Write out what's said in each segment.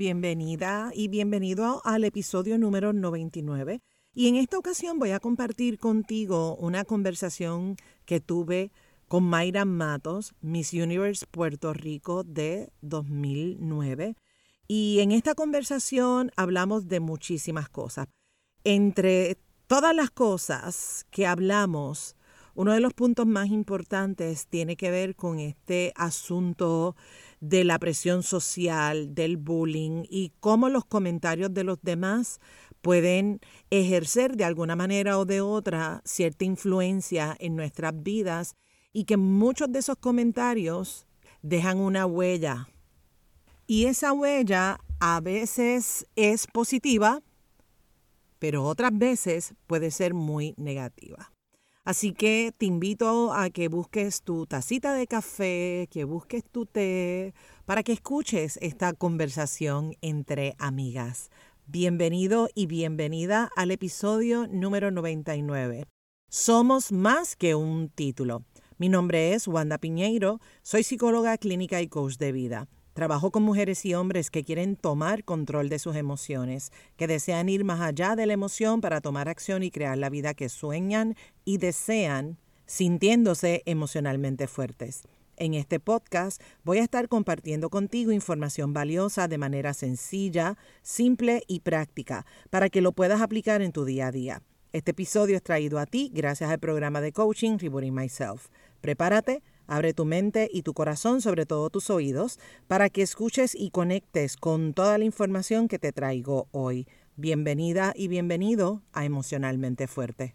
Bienvenida y bienvenido al episodio número 99. Y en esta ocasión voy a compartir contigo una conversación que tuve con Mayra Matos, Miss Universe Puerto Rico de 2009. Y en esta conversación hablamos de muchísimas cosas. Entre todas las cosas que hablamos, uno de los puntos más importantes tiene que ver con este asunto de la presión social, del bullying y cómo los comentarios de los demás pueden ejercer de alguna manera o de otra cierta influencia en nuestras vidas y que muchos de esos comentarios dejan una huella. Y esa huella a veces es positiva, pero otras veces puede ser muy negativa. Así que te invito a que busques tu tacita de café, que busques tu té, para que escuches esta conversación entre amigas. Bienvenido y bienvenida al episodio número 99. Somos más que un título. Mi nombre es Wanda Piñeiro, soy psicóloga clínica y coach de vida. Trabajo con mujeres y hombres que quieren tomar control de sus emociones, que desean ir más allá de la emoción para tomar acción y crear la vida que sueñan y desean, sintiéndose emocionalmente fuertes. En este podcast voy a estar compartiendo contigo información valiosa de manera sencilla, simple y práctica para que lo puedas aplicar en tu día a día. Este episodio es traído a ti gracias al programa de coaching Rebooting Myself. Prepárate Abre tu mente y tu corazón, sobre todo tus oídos, para que escuches y conectes con toda la información que te traigo hoy. Bienvenida y bienvenido a Emocionalmente Fuerte.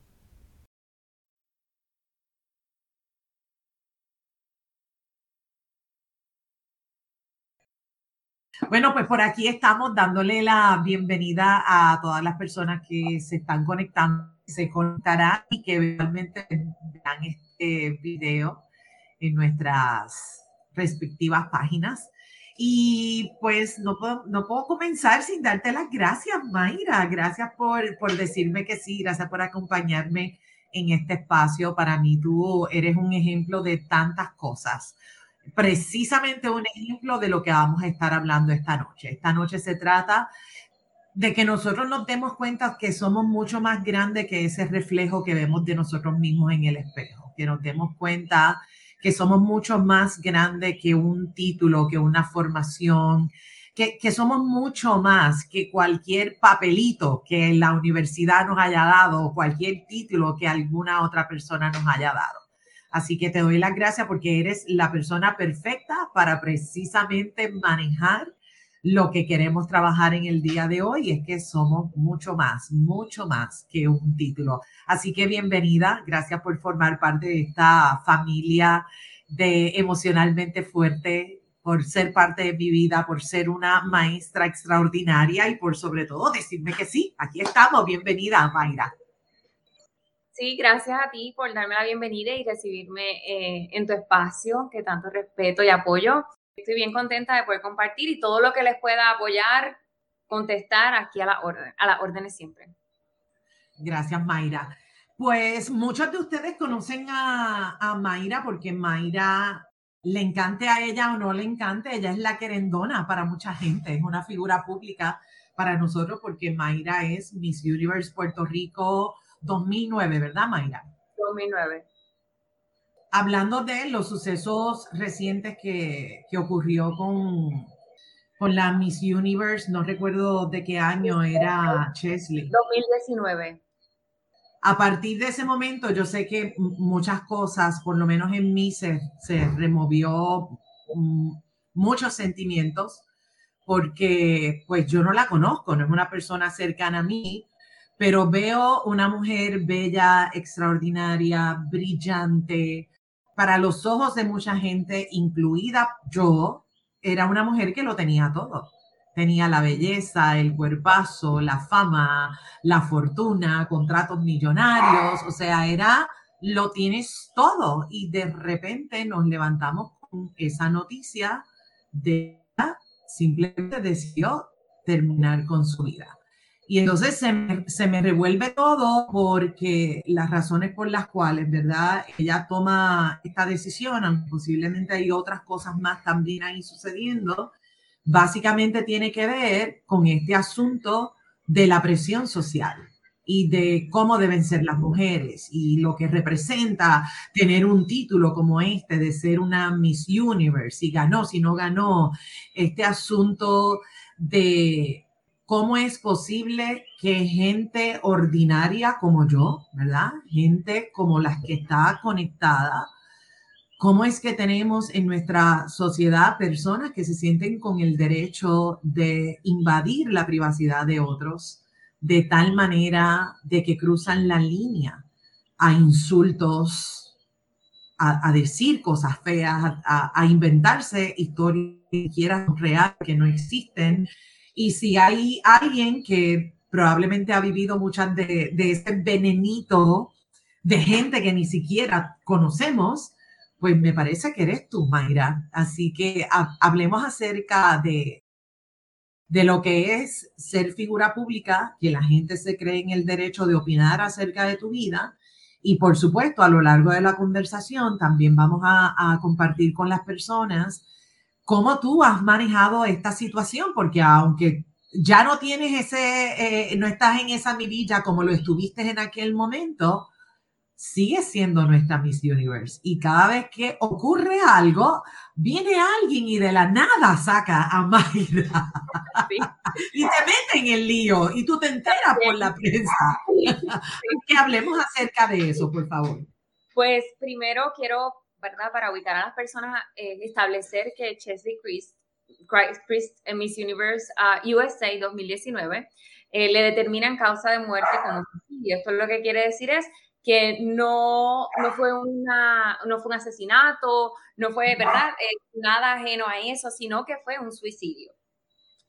Bueno, pues por aquí estamos dándole la bienvenida a todas las personas que se están conectando, se conectarán y que realmente verán este video en nuestras respectivas páginas. Y pues no puedo, no puedo comenzar sin darte las gracias, Mayra. Gracias por, por decirme que sí, gracias por acompañarme en este espacio. Para mí tú eres un ejemplo de tantas cosas. Precisamente un ejemplo de lo que vamos a estar hablando esta noche. Esta noche se trata de que nosotros nos demos cuenta que somos mucho más grandes que ese reflejo que vemos de nosotros mismos en el espejo. Que nos demos cuenta que somos mucho más grandes que un título, que una formación, que, que, somos mucho más que cualquier papelito que la universidad nos haya dado o cualquier título que alguna otra persona nos haya dado. Así que te doy las gracias porque eres la persona perfecta para precisamente manejar lo que queremos trabajar en el día de hoy es que somos mucho más, mucho más que un título. Así que bienvenida, gracias por formar parte de esta familia de emocionalmente fuerte, por ser parte de mi vida, por ser una maestra extraordinaria y por sobre todo decirme que sí, aquí estamos. Bienvenida, Mayra. Sí, gracias a ti por darme la bienvenida y recibirme eh, en tu espacio, que tanto respeto y apoyo. Estoy bien contenta de poder compartir y todo lo que les pueda apoyar, contestar aquí a la orden, a las órdenes siempre. Gracias, Mayra. Pues muchos de ustedes conocen a, a Mayra porque Mayra le encante a ella o no le encante, ella es la querendona para mucha gente, es una figura pública para nosotros porque Mayra es Miss Universe Puerto Rico 2009, ¿verdad, Mayra? 2009 hablando de los sucesos recientes que, que ocurrió con, con la Miss Universe, no recuerdo de qué año era Chesley. 2019. A partir de ese momento, yo sé que muchas cosas, por lo menos en mí, se, se removió mm, muchos sentimientos, porque pues yo no la conozco, no es una persona cercana a mí, pero veo una mujer bella, extraordinaria, brillante, para los ojos de mucha gente, incluida yo, era una mujer que lo tenía todo. Tenía la belleza, el cuerpazo, la fama, la fortuna, contratos millonarios, o sea, era, lo tienes todo. Y de repente nos levantamos con esa noticia de simplemente decidió terminar con su vida. Y entonces se me, se me, revuelve todo porque las razones por las cuales, ¿verdad? Ella toma esta decisión, posiblemente hay otras cosas más también ahí sucediendo, básicamente tiene que ver con este asunto de la presión social y de cómo deben ser las mujeres y lo que representa tener un título como este de ser una Miss Universe, si ganó, si no ganó, este asunto de cómo es posible que gente ordinaria como yo, ¿verdad? Gente como las que está conectada, cómo es que tenemos en nuestra sociedad personas que se sienten con el derecho de invadir la privacidad de otros de tal manera de que cruzan la línea a insultos, a, decir cosas feas, a, inventarse historias reales que no existen. Y si hay alguien que probablemente ha vivido muchas de, de ese venenito de gente que ni siquiera conocemos, pues me parece que eres tú, Mayra. Así que hablemos acerca de, de lo que es ser figura pública, que la gente se cree en el derecho de opinar acerca de tu vida. Y por supuesto, a lo largo de la conversación también vamos a, compartir con las personas cómo tú has manejado esta situación, porque aunque ya no tienes ese, eh, no estás en esa mirilla como lo estuviste en aquel momento, sigue siendo nuestra Miss Universe. Y cada vez que ocurre algo, viene alguien y de la nada saca a Mayra. y te mete en el lío y tú te enteras por la prensa. que hablemos acerca de eso, por favor. Pues primero quiero, ¿verdad? Para ubicar a las personas, eh, establecer que Chesley Christ, Christ en Miss Universe USA 2019 eh, le determinan causa de muerte como y Esto lo que quiere decir es que no, no, fue una, no fue un asesinato, no fue, ¿verdad? Eh, nada ajeno a eso, sino que fue un suicidio.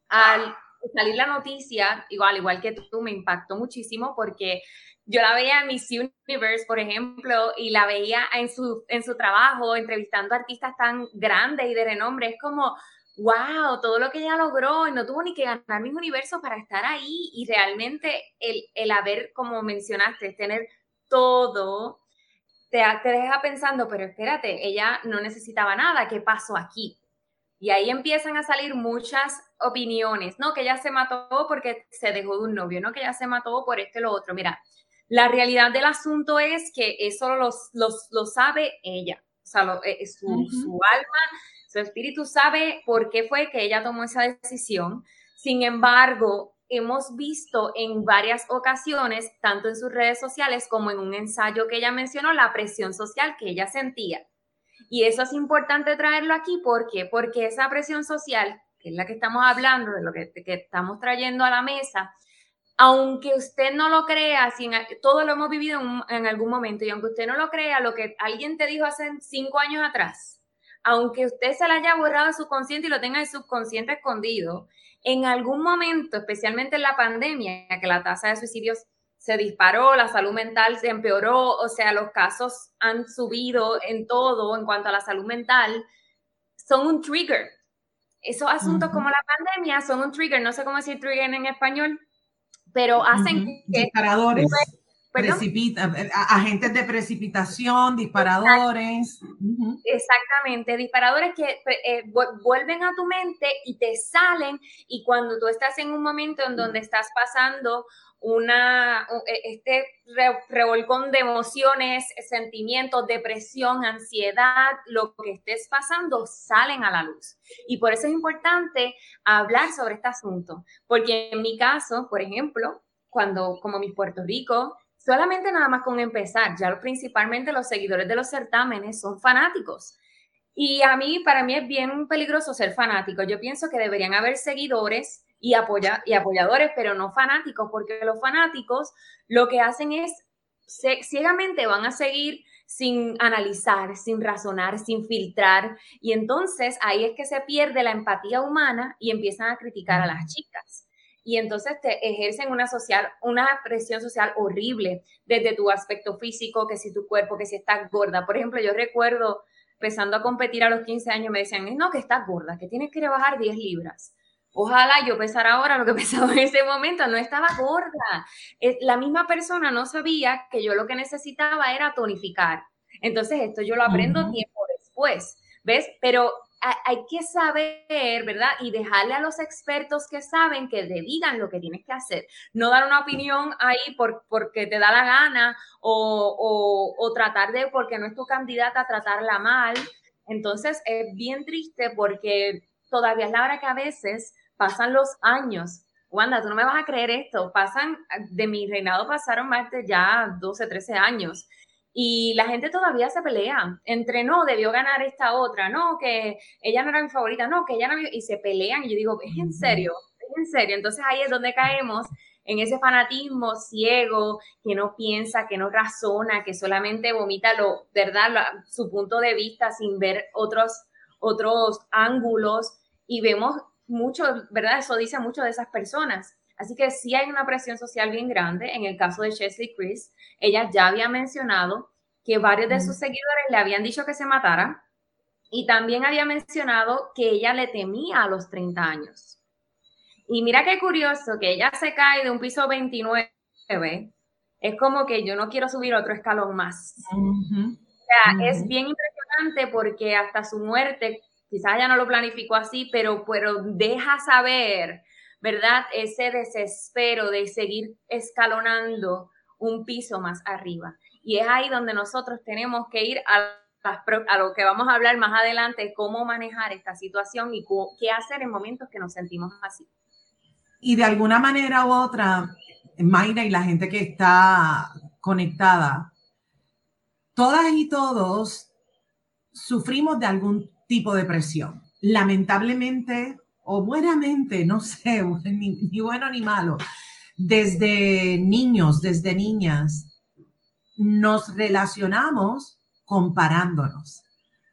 Al salir la noticia, igual, igual que tú, me impactó muchísimo porque yo la veía en Miss Universe, por ejemplo, y la veía en su, en su trabajo, entrevistando artistas tan grandes y de renombre. Es como, wow, todo lo que ella logró y no tuvo ni que ganar mis universo para estar ahí y realmente el, el haber, como mencionaste, tener todo, te, te deja pensando, pero espérate, ella no necesitaba nada, ¿qué pasó aquí? Y ahí empiezan a salir muchas opiniones, ¿no? Que ella se mató porque se dejó de un novio, ¿no? Que ella se mató por esto y lo otro. Mira, la realidad del asunto es que eso lo, lo sabe ella, o sea, eh, su, su alma, su espíritu sabe por qué fue que ella tomó esa decisión. Sin embargo, hemos visto en varias ocasiones, tanto en sus redes sociales como en un ensayo que ella mencionó, la presión social que ella sentía. Y eso es importante traerlo aquí, ¿por qué? Porque esa presión social, que es la que estamos hablando, de lo que, estamos trayendo a la mesa, aunque usted no lo crea, si todo lo hemos vivido en, en, algún momento, y aunque usted no lo crea, lo que alguien te dijo hace cinco años atrás, aunque usted se la haya borrado de su consciente y lo tenga en subconsciente escondido, en algún momento, especialmente en la pandemia, que la tasa de suicidios se disparó, la salud mental se empeoró, o sea, los casos han subido en todo en cuanto a la salud mental, son un trigger. Esos asuntos como la pandemia son un trigger, no sé cómo decir trigger en español, pero hacen que... Disparadores. Eh, agentes de precipitación, disparadores. Exactamente, disparadores que eh, vuelven a tu mente y te salen y cuando tú estás en un momento en donde estás pasando una, e, este revolcón de emociones, sentimientos, depresión, ansiedad, lo que estés pasando, salen a la luz. Y por eso es importante hablar sobre este asunto, porque en mi caso, por ejemplo, cuando como mi Puerto Rico, solamente nada más con empezar, ya principalmente los seguidores de los certámenes son fanáticos. Y a mí, para mí es bien peligroso ser fanático. Yo pienso que deberían haber seguidores y, apoya y apoyadores, pero no fanáticos, porque los fanáticos lo que hacen es ciegamente van a seguir sin analizar, sin razonar, sin filtrar. Y entonces ahí es que se pierde la empatía humana y empiezan a criticar a las chicas y entonces te ejercen una social, una presión social horrible desde tu aspecto físico, que si tu cuerpo, que si estás gorda. Por ejemplo, yo recuerdo empezando a competir a los 15 años, me decían, no, que estás gorda, que tienes que bajar 10 libras. Ojalá yo pesara ahora lo que pesaba en ese momento, no estaba gorda. La misma persona no sabía que yo lo que necesitaba era tonificar. Entonces, esto yo lo aprendo tiempo después, ¿ves? Pero hay que saber, ¿verdad? Y dejarle a los expertos que saben que te digan lo que tienes que hacer. No dar una opinión ahí por, porque te da la gana o, o, tratar de, porque no es tu candidata, tratarla mal. Entonces es bien triste porque todavía es la hora que a veces pasan los años. Wanda, tú no me vas a creer esto. Pasan, de mi reinado pasaron más de ya 12, 13 años y la gente todavía se pelea entre no, debió ganar esta otra, no, que ella no era mi favorita, no, que ella no, y se pelean y yo digo, es en serio, es en serio. Entonces ahí es donde caemos en ese fanatismo ciego que no piensa, que no razona, que solamente vomita lo, ¿verdad? su punto de vista sin ver otros, otros ángulos y vemos mucho, ¿verdad? Eso dice mucho de esas personas. Así que sí hay una presión social bien grande. En el caso de Chesley Chris, ella ya había mencionado que varios de sus seguidores le habían dicho que se matara y también había mencionado que ella le temía a los 30 años. Y mira qué curioso que ella se cae de un piso 29. Es como que yo no quiero subir otro escalón más. O sea, es bien impresionante porque hasta su muerte, quizás ella no lo planificó así, pero, pero deja saber ¿verdad? Ese desespero de seguir escalonando un piso más arriba. Y es ahí donde nosotros tenemos que ir a, a lo que vamos a hablar más adelante, cómo manejar esta situación y qué hacer en momentos que nos sentimos así. Y de alguna manera u otra, Mayra y la gente que está conectada, todas y todos sufrimos de algún tipo de presión. Lamentablemente, o buenamente, no sé, ni, bueno ni malo, desde niños, desde niñas, nos relacionamos comparándonos.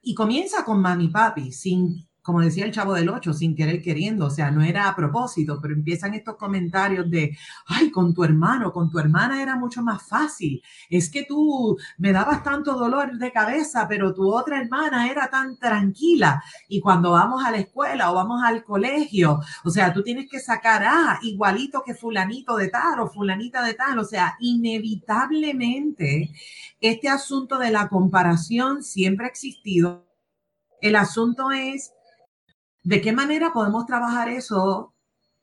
Y comienza con mami papi, sin como decía el chavo del 8, sin querer queriendo, o sea, no era a propósito, pero empiezan estos comentarios de, ay, con tu hermano, con tu hermana era mucho más fácil, es que tú me dabas tanto dolor de cabeza, pero tu otra hermana era tan tranquila. Y cuando vamos a la escuela o vamos al colegio, o sea, tú tienes que sacar, ah, igualito que fulanito de tal o fulanita de tal, o sea, inevitablemente este asunto de la comparación siempre ha existido. El asunto es ¿De qué manera podemos trabajar eso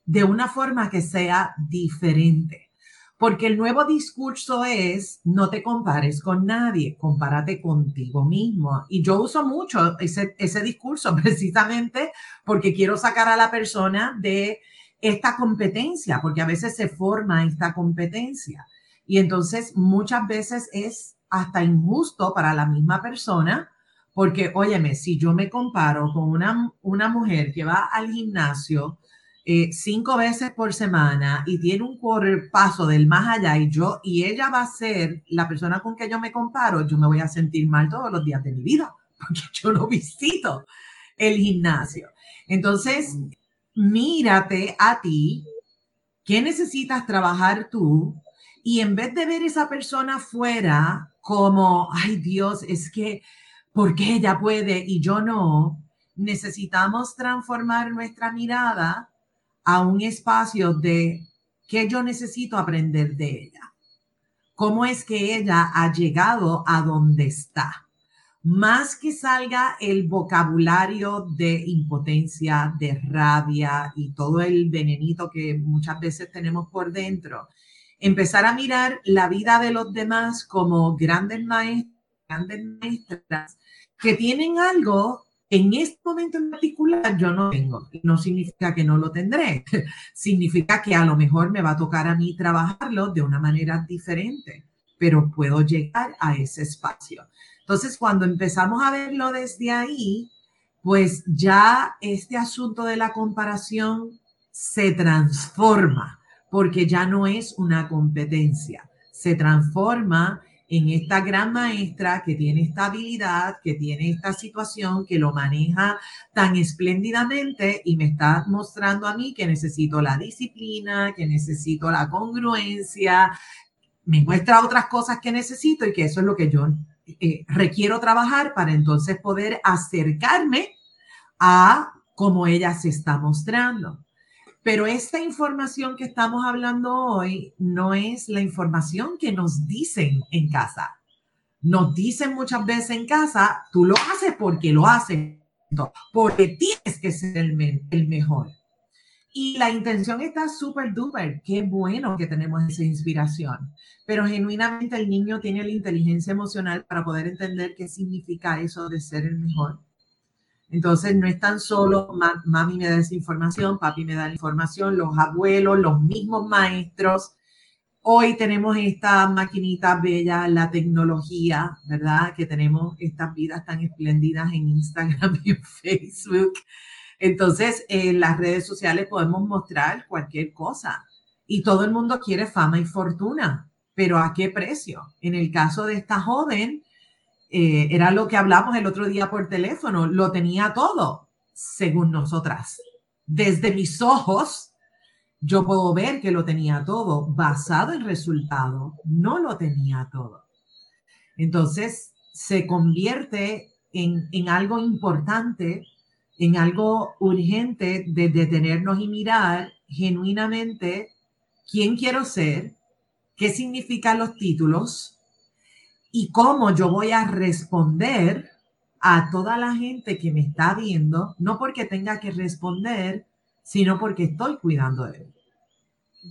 de una forma que sea diferente? Porque el nuevo discurso es, no te compares con nadie, compárate contigo mismo. Y yo uso mucho ese, ese discurso precisamente porque quiero sacar a la persona de esta competencia, porque a veces se forma esta competencia. Y entonces muchas veces es hasta injusto para la misma persona porque, óyeme, si yo me comparo con una, una mujer que va al gimnasio eh, cinco veces por semana y tiene un paso del más allá y yo, y ella va a ser la persona con que yo me comparo, yo me voy a sentir mal todos los días de mi vida, porque yo no visito el gimnasio. Entonces, mírate a ti, ¿qué necesitas trabajar tú? Y en vez de ver esa persona fuera como, ay Dios, es que porque ella puede y yo no, necesitamos transformar nuestra mirada a un espacio de qué yo necesito aprender de ella. ¿Cómo es que ella ha llegado a donde está? Más que salga el vocabulario de impotencia, de rabia y todo el venenito que muchas veces tenemos por dentro, empezar a mirar la vida de los demás como grandes maestros, grandes maestras que tienen algo en este momento en particular yo no tengo. No significa que no lo tendré. significa que a lo mejor me va a tocar a mí trabajarlo de una manera diferente, pero puedo llegar a ese espacio. Entonces, cuando empezamos a verlo desde ahí, pues ya este asunto de la comparación se transforma, porque ya no es una competencia, se transforma en esta gran maestra que tiene esta habilidad, que tiene esta situación, que lo maneja tan espléndidamente y me está mostrando a mí que necesito la disciplina, que necesito la congruencia, me muestra otras cosas que necesito y que eso es lo que yo eh, requiero trabajar para entonces poder acercarme a cómo ella se está mostrando. Pero esta información que estamos hablando hoy no es la información que nos dicen en casa. Nos dicen muchas veces en casa, tú lo haces porque lo haces, porque tienes que ser el, mejor. Y la intención está súper duper. Qué bueno que tenemos esa inspiración. Pero genuinamente el niño tiene la inteligencia emocional para poder entender qué significa eso de ser el mejor. Entonces no es tan solo mami me da esa información, papi me da la información, los abuelos, los mismos maestros. Hoy tenemos esta maquinita bella, la tecnología, ¿verdad? Que tenemos estas vidas tan espléndidas en Instagram y Facebook entonces, en las redes sociales podemos mostrar cualquier cosa y todo el mundo quiere fama y fortuna, pero ¿a qué precio? En el caso de esta joven, eh, era lo que hablamos el otro día por teléfono, lo tenía todo, según nosotras. Desde mis ojos, yo puedo ver que lo tenía todo, basado en resultado, no lo tenía todo. Entonces, se convierte en, en algo importante en algo urgente de detenernos y mirar genuinamente quién quiero ser, qué significan los títulos y cómo yo voy a responder a toda la gente que me está viendo, no porque tenga que responder, sino porque estoy cuidando de él.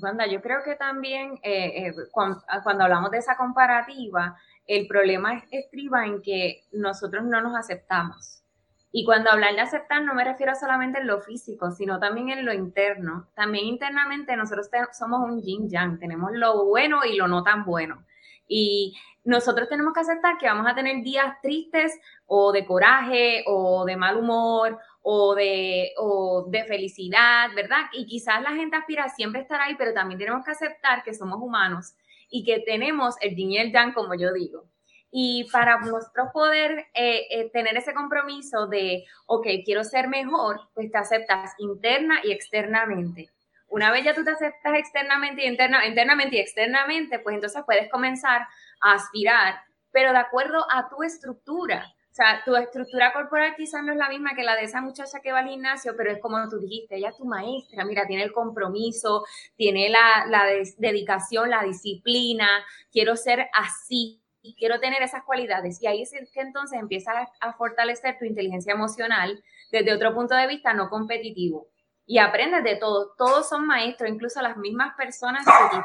Wanda, yo creo que también eh, eh, cuando, cuando, hablamos de esa comparativa, el problema estriba en que nosotros no nos aceptamos. Y cuando hablar de aceptar no me refiero solamente en lo físico, sino también en lo interno. También internamente nosotros somos un yin yang, tenemos lo bueno y lo no tan bueno. Y nosotros tenemos que aceptar que vamos a tener días tristes o de coraje o de mal humor o de, o de felicidad, ¿verdad? Y quizás la gente aspira a siempre estar ahí, pero también tenemos que aceptar que somos humanos y que tenemos el yin y el yang, como yo digo. Y para nosotros poder eh, eh, tener ese compromiso de, ok, quiero ser mejor, pues te aceptas interna y externamente. Una vez ya tú te aceptas externamente y interna, internamente y externamente, pues entonces puedes comenzar a aspirar, pero de acuerdo a tu estructura. O sea, tu estructura corporal quizás no es la misma que la de esa muchacha que va al gimnasio, pero es como tú dijiste, ella es tu maestra, mira, tiene el compromiso, tiene la, la dedicación, la disciplina, quiero ser así, y quiero tener esas cualidades. Y ahí es que entonces empiezas a fortalecer tu inteligencia emocional desde otro punto de vista no competitivo. Y aprendes de todo. Todos son maestros, incluso las mismas personas que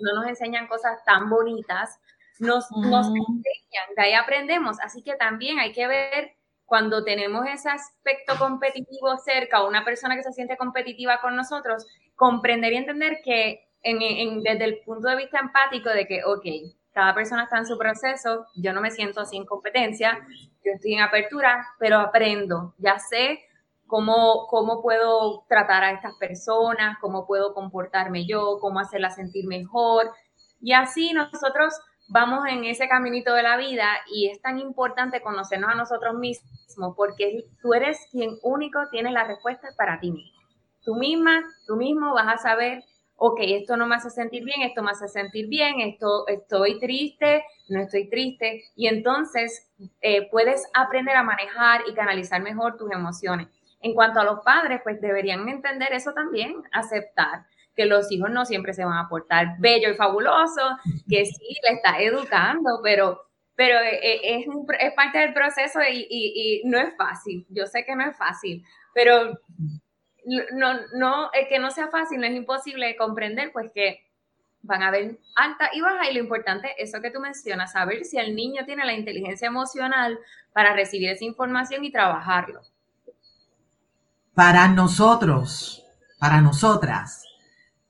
no nos enseñan cosas tan bonitas, nos, nos enseñan, de ahí aprendemos. Así que también hay que ver cuando tenemos ese aspecto competitivo cerca o una persona que se siente competitiva con nosotros, comprender y entender que en, desde el punto de vista empático de que, ok, cada persona está en su proceso, yo no me siento así en competencia, yo estoy en apertura, pero aprendo, ya sé cómo, cómo puedo tratar a estas personas, cómo puedo comportarme yo, cómo hacerlas sentir mejor. Y así nosotros vamos en ese caminito de la vida y es tan importante conocernos a nosotros mismos porque tú eres quien único tiene la respuesta para ti mismo. Tú misma, tú mismo vas a saber ok, esto no me hace sentir bien, esto me hace sentir bien, esto estoy triste, no estoy triste. Y entonces eh, puedes aprender a manejar y canalizar mejor tus emociones. En cuanto a los padres, pues deberían entender eso también, aceptar que los hijos no siempre se van a portar bello y fabuloso, que sí, le está educando, pero, pero eh, eh, es, es parte del proceso y, y no es fácil. Yo sé que no es fácil, pero no, no, que no sea fácil, no es imposible comprender, pues que van a ver alta y baja y lo importante, eso que tú mencionas, saber si el niño tiene la inteligencia emocional para recibir esa información y trabajarlo. Para nosotros, para nosotras,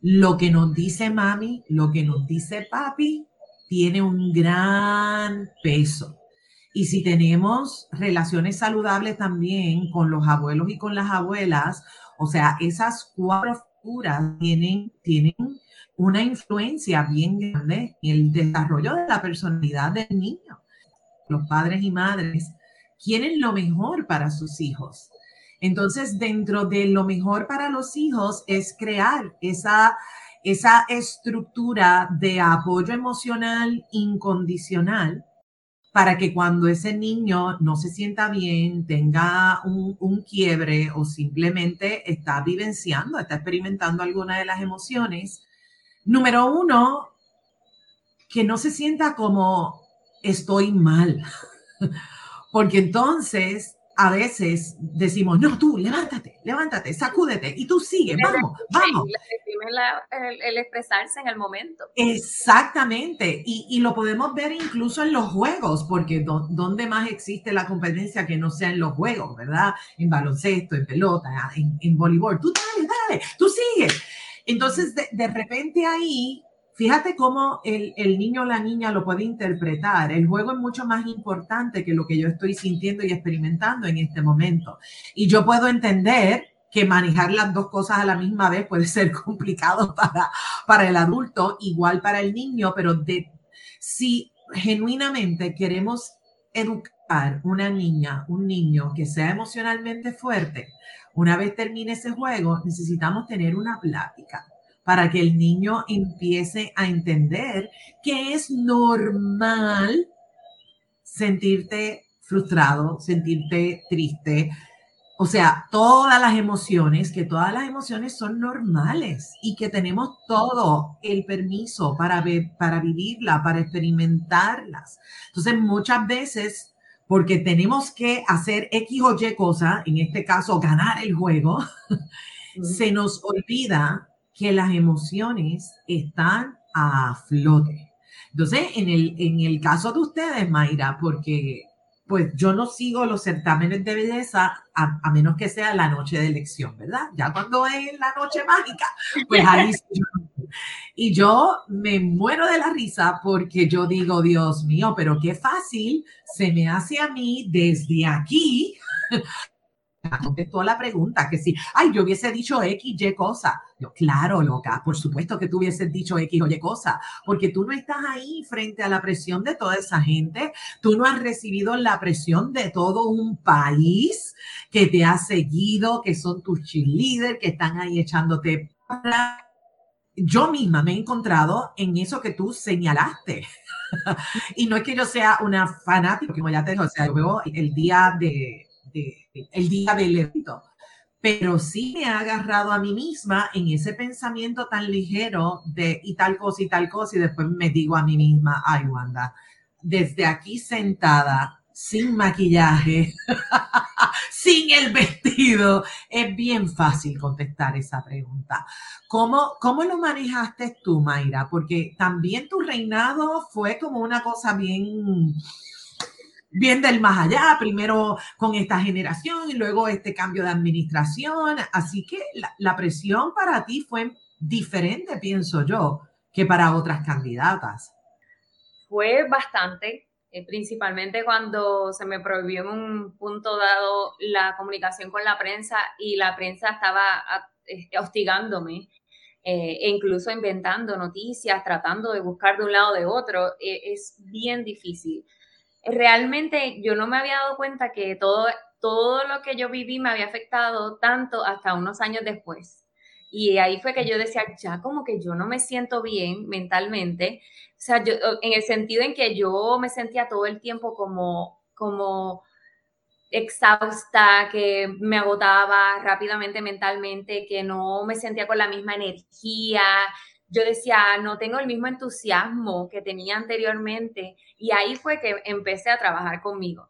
lo que nos dice mami, lo que nos dice papi, tiene un gran peso. Y si tenemos relaciones saludables también con los abuelos y con las abuelas, o sea, esas cuatro figuras tienen, tienen una influencia bien grande en el desarrollo de la personalidad del niño. Los padres y madres quieren lo mejor para sus hijos. Entonces, dentro de lo mejor para los hijos es crear esa, esa estructura de apoyo emocional incondicional para que cuando ese niño no se sienta bien, tenga un, quiebre o simplemente está vivenciando, está experimentando alguna de las emociones, número uno, que no se sienta como estoy mal, porque entonces a veces decimos, no, tú, levántate, levántate, sacúdete y tú sigue, vamos, vamos. El, el, expresarse en el momento. Exactamente, y, y, lo podemos ver incluso en los juegos, porque ¿dónde más existe la competencia que no sea en los juegos, verdad? En baloncesto, en pelota, en, en voleibol. Tú dale, dale, tú sigue. Entonces, de, de repente ahí Fíjate cómo el, niño o la niña lo puede interpretar. El juego es mucho más importante que lo que yo estoy sintiendo y experimentando en este momento. Y yo puedo entender que manejar las dos cosas a la misma vez puede ser complicado para, para el adulto, igual para el niño, pero si genuinamente queremos educar una niña, un niño que sea emocionalmente fuerte, una vez termine ese juego, necesitamos tener una plática para que el niño empiece a entender que es normal sentirte frustrado, sentirte triste. O sea, todas las emociones, que todas las emociones son normales y que tenemos todo el permiso para, para vivirla, para experimentarlas. Entonces, muchas veces, porque tenemos que hacer X o Y cosa, en este caso ganar el juego, se nos olvida que las emociones están a flote. Entonces, en el, en el caso de ustedes, Mayra, porque pues yo no sigo los certámenes de belleza a, menos que sea la noche de elección, ¿verdad? Ya cuando es la noche mágica, pues ahí Y yo me muero de la risa porque yo digo, Dios mío, pero qué fácil se me hace a mí desde aquí contestó la pregunta, que si, ay, yo hubiese dicho X, Y cosa. Yo, claro, loca, por supuesto que tú hubieses dicho X o Y cosa, porque tú no estás ahí frente a la presión de toda esa gente, tú no has recibido la presión de todo un país que te ha seguido, que son tus cheerleaders, que están ahí echándote para yo misma me he encontrado en eso que tú señalaste. y no es que yo sea una fanática, como ya te digo, o sea, yo veo el día de, el día del evento. Pero sí me ha agarrado a mí misma en ese pensamiento tan ligero de y tal cosa y tal cosa y después me digo a mí misma, ay Wanda, desde aquí sentada, sin maquillaje, sin el vestido, es bien fácil contestar esa pregunta. ¿Cómo, ¿Cómo lo manejaste tú, Mayra? Porque también tu reinado fue como una cosa bien bien del más allá, primero con esta generación y luego este cambio de administración. Así que la, presión para ti fue diferente, pienso yo, que para otras candidatas. Fue bastante, eh, principalmente cuando se me prohibió en un punto dado la comunicación con la prensa y la prensa estaba este, hostigándome. Eh, e incluso inventando noticias, tratando de buscar de un lado o de otro, eh, es bien difícil realmente yo no me había dado cuenta que todo, todo lo que yo viví me había afectado tanto hasta unos años después. Y ahí fue que yo decía, ya como que yo no me siento bien mentalmente. O sea, yo, en el sentido en que yo me sentía todo el tiempo como, como exhausta, que me agotaba rápidamente mentalmente, que no me sentía con la misma energía, yo decía, no tengo el mismo entusiasmo que tenía anteriormente y ahí fue que empecé a trabajar conmigo.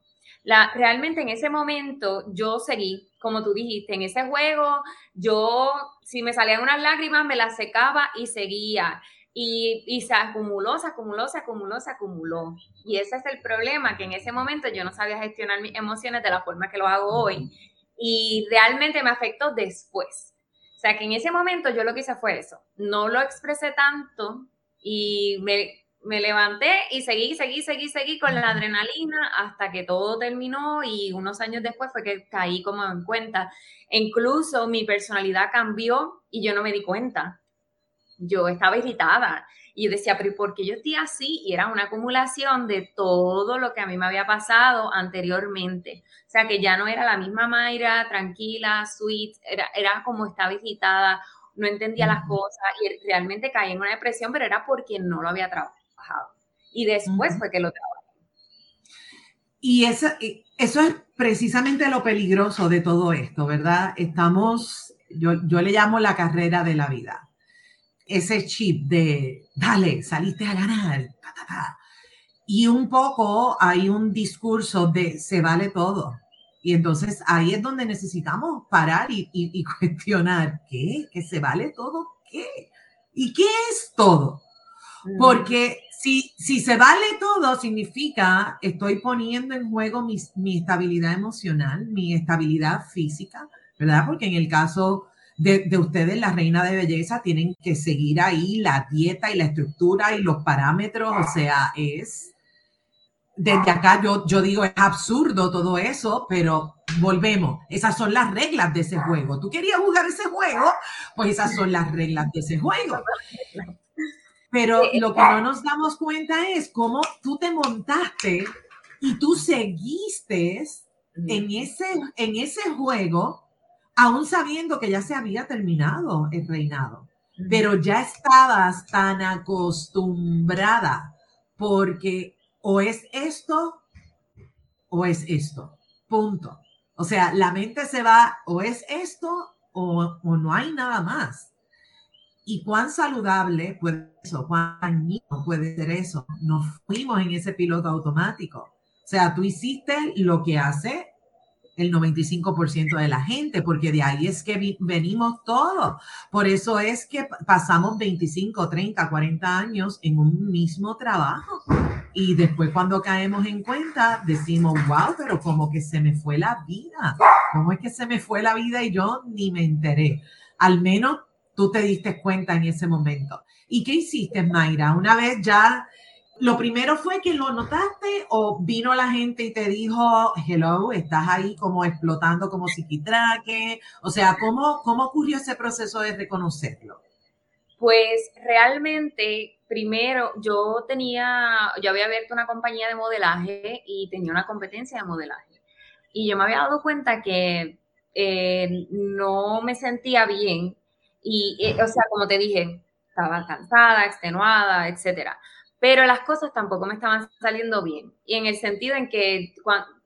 Realmente en ese momento yo seguí, como tú dijiste, en ese juego, yo si me salían unas lágrimas me las secaba y seguía. Y, y, se acumuló, se acumuló, se acumuló, se acumuló. Y ese es el problema, que en ese momento yo no sabía gestionar mis emociones de la forma que lo hago hoy. Y realmente me afectó después. O sea, que en ese momento yo lo que hice fue eso. No lo expresé tanto y me, me levanté y seguí, seguí, seguí, seguí con la adrenalina hasta que todo terminó y unos años después fue que caí como en cuenta. incluso mi personalidad cambió y yo no me di cuenta. Yo estaba irritada y decía, pero ¿por qué yo estoy así? Y era una acumulación de todo lo que a mí me había pasado anteriormente. O sea, que ya no era la misma Mayra, tranquila, sweet, era, era como estaba visitada, no entendía las cosas y realmente caí en una depresión, pero era porque no lo había trabajado. Y después fue que lo trabajé. Y eso, eso es precisamente lo peligroso de todo esto, ¿verdad? Estamos, yo, yo le llamo la carrera de la vida ese chip de, dale, saliste a ganar, Y un poco hay un discurso de se vale todo. Y entonces ahí es donde necesitamos parar y, y, cuestionar, ¿qué? ¿Que se vale todo? ¿Qué? ¿Y qué es todo? Porque si, si se vale todo, significa estoy poniendo en juego mi, mi estabilidad emocional, mi estabilidad física, ¿verdad? Porque en el caso de, de, ustedes, la reina de belleza, tienen que seguir ahí la dieta y la estructura y los parámetros, o sea, es desde acá yo, yo digo, es absurdo todo eso, pero volvemos, esas son las reglas de ese juego. Tú querías jugar ese juego, pues esas son las reglas de ese juego. Pero lo que no nos damos cuenta es cómo tú te montaste y tú seguiste en ese, en ese juego, aún sabiendo que ya se había terminado el reinado. Pero ya estabas tan acostumbrada porque o es esto o es esto. Punto. O sea, la mente se va o es esto o, no hay nada más. ¿Y cuán saludable puede eso? ¿Cuán dañino puede ser eso? Nos fuimos en ese piloto automático. O sea, tú hiciste lo que hace el 95% de la gente, porque de ahí es que venimos todos. Por eso es que pasamos 25, 30, 40 años en un mismo trabajo. Y después cuando caemos en cuenta, decimos, wow, pero como que se me fue la vida. ¿Cómo es que se me fue la vida y yo ni me enteré? Al menos tú te diste cuenta en ese momento. ¿Y qué hiciste, Mayra? Una vez ya lo primero fue que lo notaste o vino la gente y te dijo, hello, estás ahí como explotando como psiquitraque. O sea, ¿cómo, ¿cómo ocurrió ese proceso de reconocerlo? Pues realmente, primero, yo tenía, yo había abierto una compañía de modelaje y tenía una competencia de modelaje. Y yo me había dado cuenta que eh, no me sentía bien. Y, eh, o sea, como te dije, estaba cansada, extenuada, etcétera pero las cosas tampoco me estaban saliendo bien. Y en el sentido en que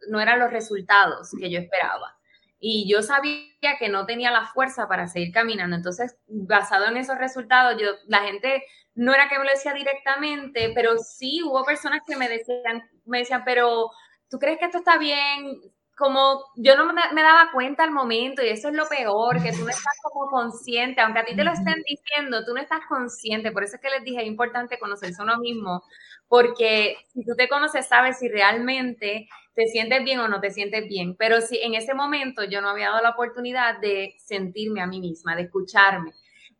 no eran los resultados que yo esperaba. Y yo sabía que no tenía la fuerza para seguir caminando. Entonces, basado en esos resultados, yo, la gente no era que me lo decía directamente, pero sí hubo personas que me decían, me decían, pero ¿tú crees que esto está bien? Como yo no me daba cuenta al momento y eso es lo peor, que tú no estás como consciente, aunque a ti te lo estén diciendo, tú no estás consciente, por eso es que les dije, es importante conocerse a uno mismo, porque si tú te conoces, sabes si realmente te sientes bien o no te sientes bien, pero si en ese momento yo no había dado la oportunidad de sentirme a mí misma, de escucharme.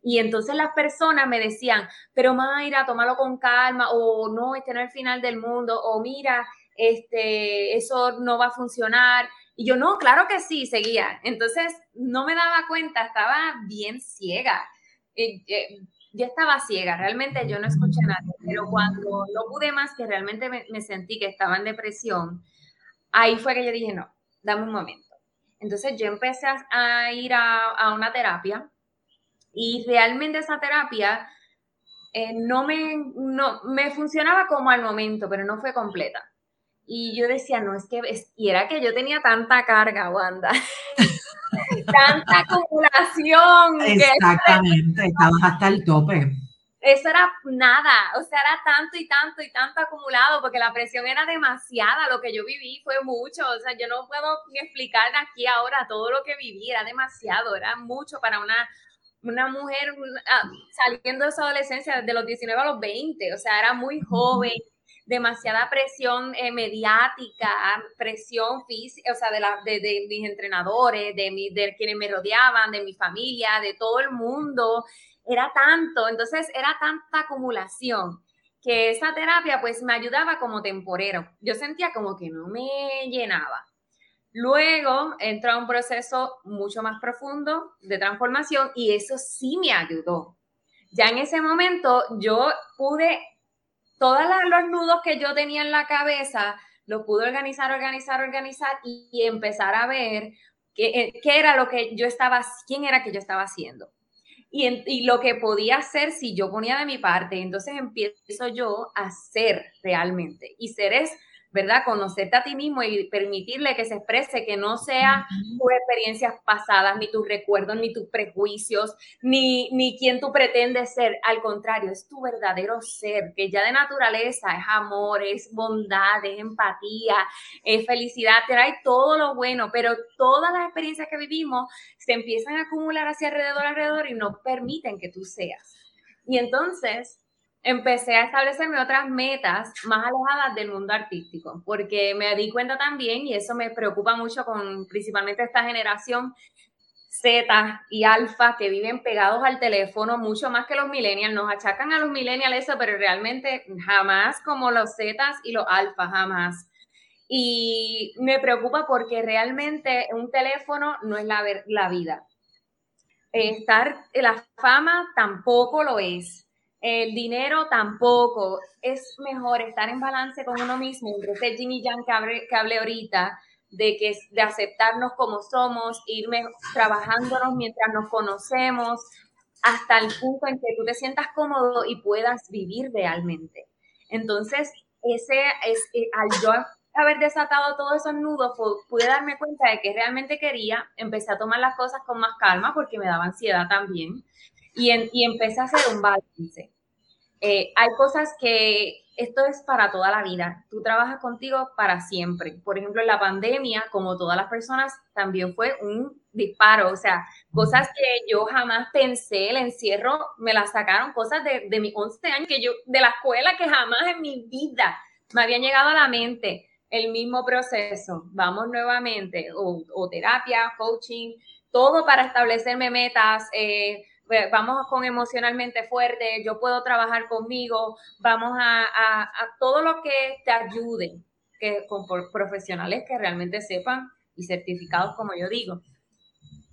Y entonces las personas me decían, pero Mayra, tómalo con calma, o no, este no es el final del mundo, o mira, este, eso no va a funcionar. Y yo, no, claro que sí, seguía. Entonces, no me daba cuenta, estaba bien ciega. Eh, eh, ya estaba ciega, realmente yo no escuché nada, pero cuando no pude más, que realmente me, sentí que estaba en depresión, ahí fue que yo dije, no, dame un momento. Entonces yo empecé a, ir a, una terapia y realmente esa terapia eh, no, me, no me funcionaba como al momento, pero no fue completa. Y yo decía, no, es que, y era que yo tenía tanta carga, Wanda, tanta acumulación. Exactamente, estabas hasta el tope. Eso era nada, o sea, era tanto y tanto y tanto acumulado, porque la presión era demasiada, lo que yo viví fue mucho, o sea, yo no puedo ni explicar aquí ahora todo lo que viví, era demasiado, era mucho para una, una mujer ah, saliendo de su adolescencia desde los 19 a los 20, o sea, era muy joven, demasiada presión eh, mediática, presión física, o sea, de, la, de, mis entrenadores, de, mi, de quienes me rodeaban, de mi familia, de todo el mundo. Era tanto, entonces era tanta acumulación que esa terapia pues me ayudaba como temporero. Yo sentía como que no me llenaba. Luego entró a un proceso mucho más profundo de transformación y eso sí me ayudó. Ya en ese momento yo pude todos los nudos que yo tenía en la cabeza, los pude organizar, organizar, organizar y, empezar a ver qué, qué, era lo que yo estaba, quién era que yo estaba haciendo. Y, y, lo que podía hacer si yo ponía de mi parte. Entonces empiezo yo a ser realmente. Y ser es ¿verdad? Conocerte a ti mismo y permitirle que se exprese, que no sea tus experiencias pasadas, ni tus recuerdos, ni tus prejuicios, ni, ni quien tú pretendes ser. Al contrario, es tu verdadero ser, que ya de naturaleza es amor, es bondad, es empatía, es felicidad, trae todo lo bueno, pero todas las experiencias que vivimos se empiezan a acumular hacia alrededor, alrededor y no permiten que tú seas. Y entonces, empecé a establecerme otras metas más alejadas del mundo artístico, porque me di cuenta también, y eso me preocupa mucho con principalmente esta generación Z y alfa que viven pegados al teléfono mucho más que los millennials. Nos achacan a los millennials eso, pero realmente jamás como los Z y los alfa, jamás. Y me preocupa porque realmente un teléfono no es la, la vida. Estar, la fama tampoco lo es el dinero tampoco. Es mejor estar en balance con uno mismo, ese yin y yang que hablé, ahorita, de que de aceptarnos como somos, irme trabajándonos mientras nos conocemos, hasta el punto en que tú te sientas cómodo y puedas vivir realmente. Entonces, ese es eh, al yo haber desatado todos esos nudos, pude darme cuenta de que realmente quería, empecé a tomar las cosas con más calma porque me daba ansiedad también y, y empecé a hacer un balance. Eh, hay cosas que esto es para toda la vida. Tú trabajas contigo para siempre. Por ejemplo, en la pandemia, como todas las personas, también fue un disparo. O sea, cosas que yo jamás pensé, el encierro, me las sacaron, cosas de, de mis 11 años, que yo, de la escuela, que jamás en mi vida me habían llegado a la mente. El mismo proceso. Vamos nuevamente, o, terapia, coaching, todo para establecerme metas. Eh, vamos con emocionalmente fuerte, yo puedo trabajar conmigo, vamos a, todo lo que te ayude, que con profesionales que realmente sepan y certificados, como yo digo,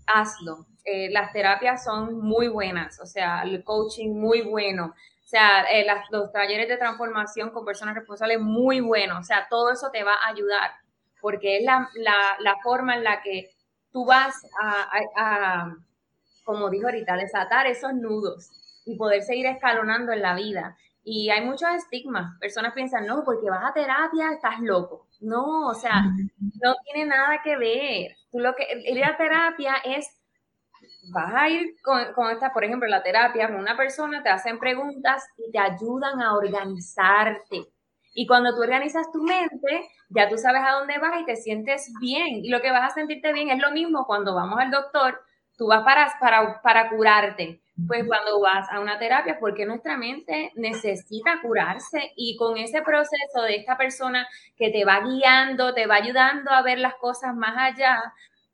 hazlo. Eh, las terapias son muy buenas, o sea, el coaching muy bueno, o sea, eh, los talleres de transformación con personas responsables muy buenos, o sea, todo eso te va a ayudar, porque es la, la forma en la que tú vas a como dijo ahorita, desatar esos nudos y poder seguir escalonando en la vida. Y hay muchos estigmas. Personas piensan, no, porque vas a terapia, estás loco. No, o sea, no tiene nada que ver. Tú lo que, ir a terapia es, vas a ir con, con esta, por ejemplo, la terapia, con una persona, te hacen preguntas y te ayudan a organizarte. Y cuando tú organizas tu mente, ya tú sabes a dónde vas y te sientes bien. Y lo que vas a sentirte bien es lo mismo cuando vamos al doctor tú vas para, para, para curarte. Pues cuando vas a una terapia, porque nuestra mente necesita curarse y con ese proceso de esta persona que te va guiando, te va ayudando a ver las cosas más allá,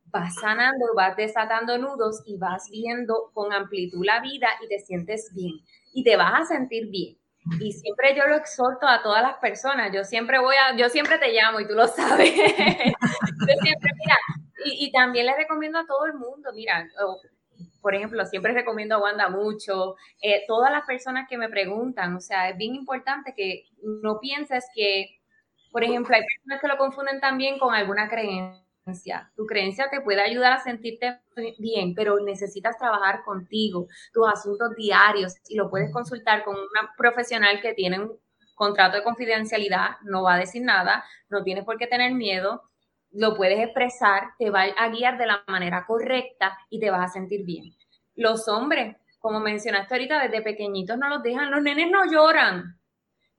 vas sanando, vas desatando nudos y vas viendo con amplitud la vida y te sientes bien y te vas a sentir bien. Y siempre yo lo exhorto a todas las personas. Yo siempre voy a, yo siempre te llamo y tú lo sabes. yo siempre, mira, y, también les recomiendo a todo el mundo, mira, por ejemplo, siempre recomiendo a Wanda mucho, eh, todas las personas que me preguntan, o sea, es bien importante que no pienses que, por ejemplo, hay personas que lo confunden también con alguna creencia. Tu creencia te puede ayudar a sentirte bien, pero necesitas trabajar contigo, tus asuntos diarios, y lo puedes consultar con una profesional que tiene un contrato de confidencialidad, no va a decir nada, no tienes por qué tener miedo lo puedes expresar, te va a guiar de la manera correcta y te vas a sentir bien. Los hombres, como mencionaste ahorita, desde pequeñitos no los dejan, los nenes no lloran,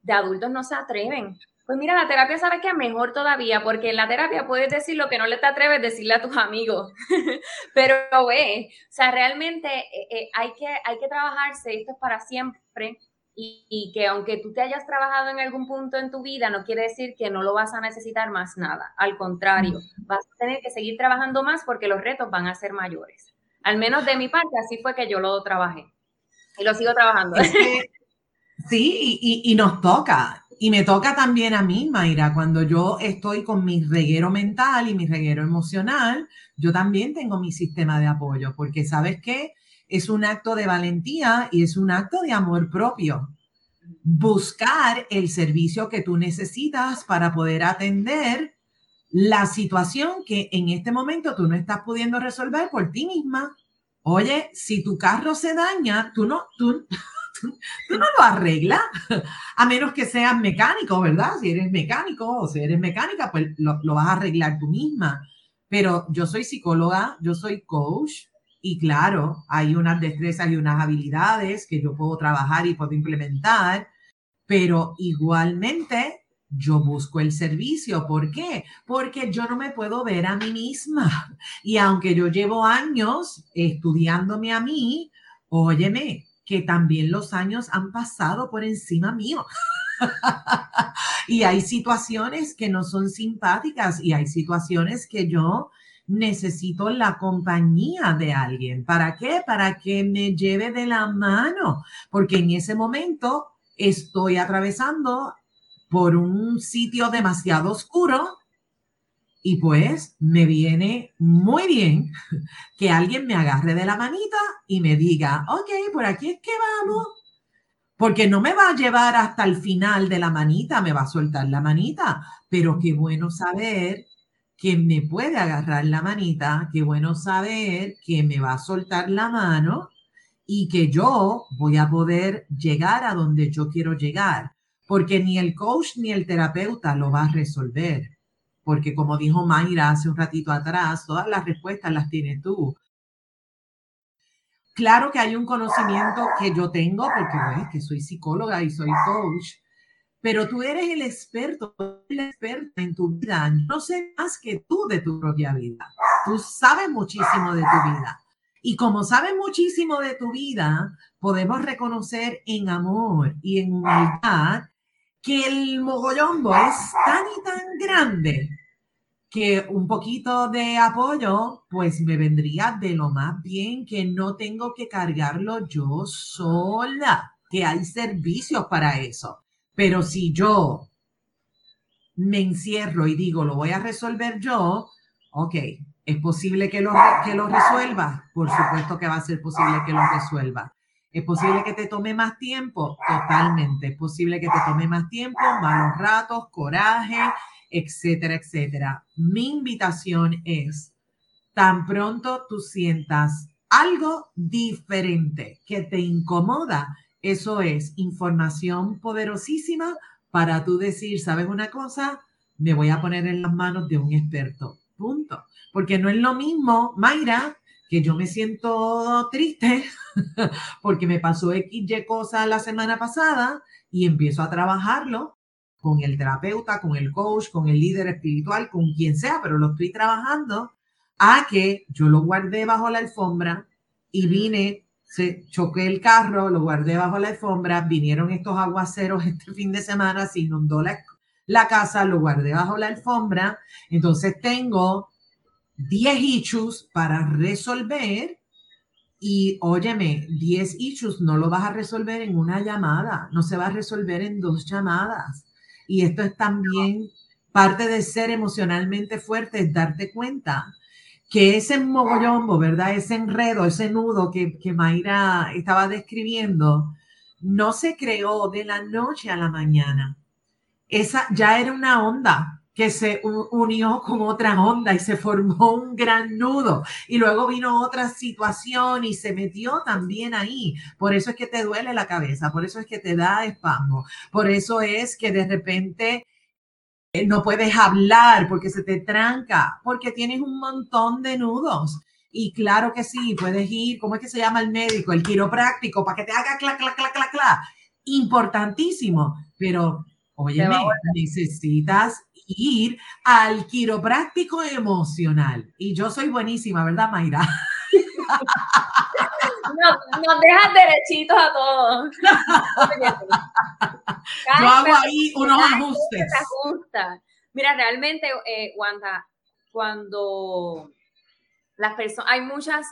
de adultos no se atreven. Pues mira, la terapia sabes que es mejor todavía, porque en la terapia puedes decir lo que no le te atreves a decirle a tus amigos. Pero ve, o sea, realmente eh, eh, hay, que, hay que trabajarse, esto es para siempre, y, que aunque tú te hayas trabajado en algún punto en tu vida, no quiere decir que no lo vas a necesitar más nada. Al contrario, vas a tener que seguir trabajando más porque los retos van a ser mayores. Al menos de mi parte, así fue que yo lo trabajé. Y lo sigo trabajando. sí, y, y nos toca. Y me toca también a mí, Mayra, cuando yo estoy con mi reguero mental y mi reguero emocional, yo también tengo mi sistema de apoyo, porque sabes qué, es un acto de valentía y es un acto de amor propio. Buscar el servicio que tú necesitas para poder atender la situación que en este momento tú no estás pudiendo resolver por ti misma. Oye, si tu carro se daña, tú no, tú, tú, no lo arreglas, a menos que seas mecánico, ¿verdad? Si eres mecánico o si eres mecánica, pues lo, lo vas a arreglar tú misma. Pero yo soy psicóloga, yo soy coach, y claro, hay unas destrezas y unas habilidades que yo puedo trabajar y puedo implementar, pero igualmente yo busco el servicio. ¿Por qué? Porque yo no me puedo ver a mí misma. Y aunque yo llevo años estudiándome a mí, óyeme, que también los años han pasado por encima mío. y hay situaciones que no son simpáticas y hay situaciones que yo necesito la compañía de alguien. ¿Para qué? Para que me lleve de la mano, porque en ese momento estoy atravesando por un sitio demasiado oscuro y pues me viene muy bien que alguien me agarre de la manita y me diga, ok, por aquí es que vamos. Porque no me va a llevar hasta el final de la manita, me va a soltar la manita. Pero qué bueno saber que me puede agarrar la manita, qué bueno saber que me va a soltar la mano y que yo voy a poder llegar a donde yo quiero llegar porque ni el coach ni el terapeuta lo va a resolver. Porque como dijo Mayra hace un ratito atrás, todas las respuestas las tienes tú. Claro que hay un conocimiento que yo tengo porque ves que soy psicóloga y soy coach, pero tú eres el experto, el experta en tu vida. no sé más que tú de tu propia vida. Tú sabes muchísimo de tu vida. Y como sabes muchísimo de tu vida, podemos reconocer en amor y en humildad que el mogollombo es tan y tan grande que un poquito de apoyo, pues me vendría de lo más bien que no tengo que cargarlo yo sola, que hay servicios para eso. Pero si yo me encierro y digo, lo voy a resolver yo, ok, ¿es posible que lo, que lo resuelva? Por supuesto que va a ser posible que lo resuelva. ¿Es posible que te tome más tiempo? Totalmente. Es posible que te tome más tiempo, malos ratos, coraje, etcétera, etcétera. Mi invitación es, tan pronto tú sientas algo diferente que te incomoda, eso es información poderosísima para tú decir, ¿sabes una cosa? Me voy a poner en las manos de un experto. Punto. Porque no es lo mismo, Mayra, que yo me siento triste porque me pasó XY cosa la semana pasada y empiezo a trabajarlo con el terapeuta, con el coach, con el líder espiritual, con quien sea, pero lo estoy trabajando a que yo lo guardé bajo la alfombra y vine, se choqué el carro, lo guardé bajo la alfombra, vinieron estos aguaceros este fin de semana, se inundó la, la casa, lo guardé bajo la alfombra, entonces tengo 10 issues para resolver y óyeme, 10 issues no lo vas a resolver en una llamada, no se va a resolver en dos llamadas. Y esto es también parte de ser emocionalmente fuerte, darte cuenta que ese mogollombo, ¿verdad? Ese enredo, ese nudo que, que Mayra estaba describiendo, no se creó de la noche a la mañana. Esa ya era una onda, que se unió con otra onda y se formó un gran nudo. Y luego vino otra situación y se metió también ahí. Por eso es que te duele la cabeza, por eso es que te da espasmo, por eso es que de repente eh, no puedes hablar porque se te tranca, porque tienes un montón de nudos. Y claro que sí, puedes ir, ¿cómo es que se llama el médico? El quiropráctico, para que te haga clac, clac, clac, clac, clac. Importantísimo, pero oye, necesitas ir al quiropráctico emocional. Y yo soy buenísima, ¿verdad, Mayra? nos dejas derechitos a todos. yo hago ahí unos ajustes. Mira, realmente, eh, Wanda, cuando las personas, hay muchas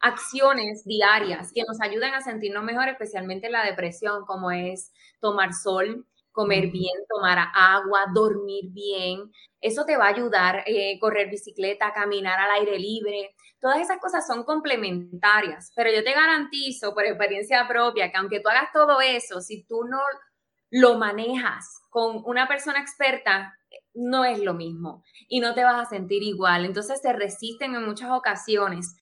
acciones diarias que nos ayudan a sentirnos mejor, especialmente la depresión, como es tomar sol, comer bien, tomar agua, dormir bien. Eso te va a ayudar, eh, correr bicicleta, caminar al aire libre. Todas esas cosas son complementarias, pero yo te garantizo por experiencia propia que aunque tú hagas todo eso, si tú no lo manejas con una persona experta, no es lo mismo y no te vas a sentir igual. Entonces se resisten en muchas ocasiones.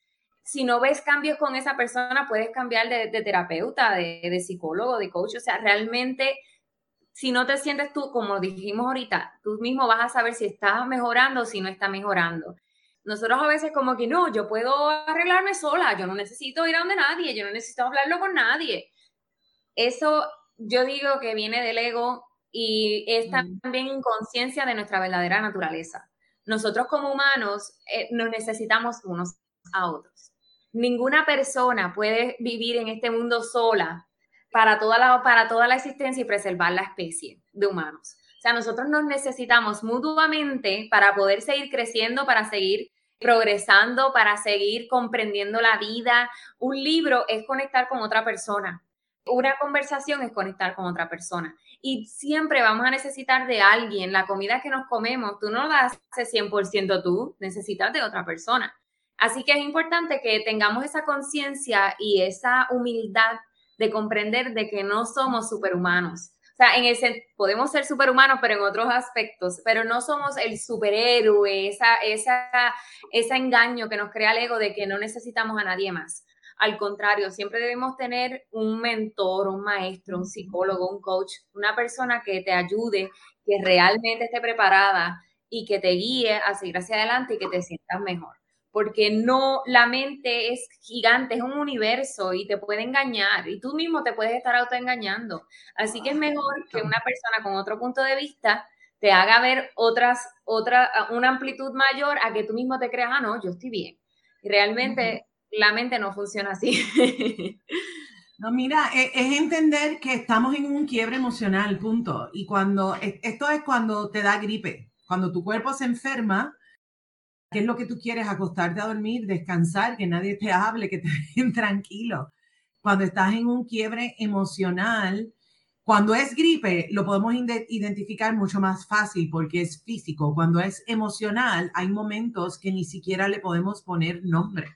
si no ves cambios con esa persona, puedes cambiar de, terapeuta, de, de, psicólogo, de coach. O sea, realmente, si no te sientes tú, como dijimos ahorita, tú mismo vas a saber si estás mejorando o si no estás mejorando. Nosotros a veces como que no, yo puedo arreglarme sola, yo no necesito ir a donde nadie, yo no necesito hablarlo con nadie. Eso yo digo que viene del ego y es también inconsciencia de nuestra verdadera naturaleza. Nosotros como humanos eh, nos necesitamos unos a otros. Ninguna persona puede vivir en este mundo sola para toda la, para toda la existencia y preservar la especie de humanos. O sea, nosotros nos necesitamos mutuamente para poder seguir creciendo, para seguir progresando, para seguir comprendiendo la vida. Un libro es conectar con otra persona. Una conversación es conectar con otra persona. Y siempre vamos a necesitar de alguien. La comida que nos comemos, tú no la haces 100% tú, necesitas de otra persona. Así que es importante que tengamos esa conciencia y esa humildad de comprender de que no somos superhumanos. O sea, en ese, podemos ser superhumanos, pero en otros aspectos, pero no somos el superhéroe, esa, esa, ese engaño que nos crea el ego de que no necesitamos a nadie más. Al contrario, siempre debemos tener un mentor, un maestro, un psicólogo, un coach, una persona que te ayude, que realmente esté preparada y que te guíe a seguir hacia adelante y que te sientas mejor porque no, la mente es gigante, es un universo y te puede engañar y tú mismo te puedes estar autoengañando. Así que es mejor que una persona con otro punto de vista te haga ver otras, otra, una amplitud mayor a que tú mismo te creas, ah, no, yo estoy bien. Y realmente la mente no funciona así. No, mira, es, es, entender que estamos en un quiebre emocional, punto. Y cuando, esto es cuando te da gripe, cuando tu cuerpo se enferma, ¿Qué es lo que tú quieres? Acostarte a dormir, descansar, que nadie te hable, que te dejen tranquilo. Cuando estás en un quiebre emocional, cuando es gripe, lo podemos identificar mucho más fácil porque es físico. Cuando es emocional, hay momentos que ni siquiera le podemos poner nombre.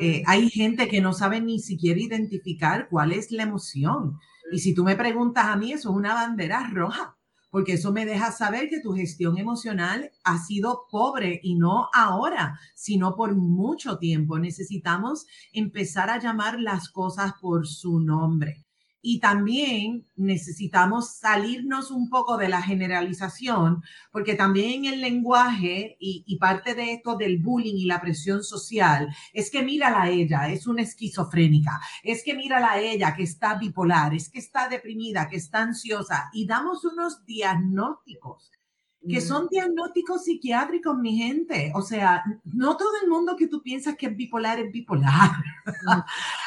Eh, mm. hay gente que no sabe ni siquiera identificar cuál es la emoción. Y si tú me preguntas a mí, eso es una bandera roja porque eso me deja saber que tu gestión emocional ha sido pobre y no ahora, sino por mucho tiempo. Necesitamos empezar a llamar las cosas por su nombre. Y también necesitamos salirnos un poco de la generalización, porque también el lenguaje y, parte de esto del bullying y la presión social es que mírala a ella, es una esquizofrénica, es que mírala a ella que está bipolar, es que está deprimida, que está ansiosa y damos unos diagnósticos que son diagnósticos psiquiátricos, mi gente. O sea, no todo el mundo que tú piensas que es bipolar es bipolar.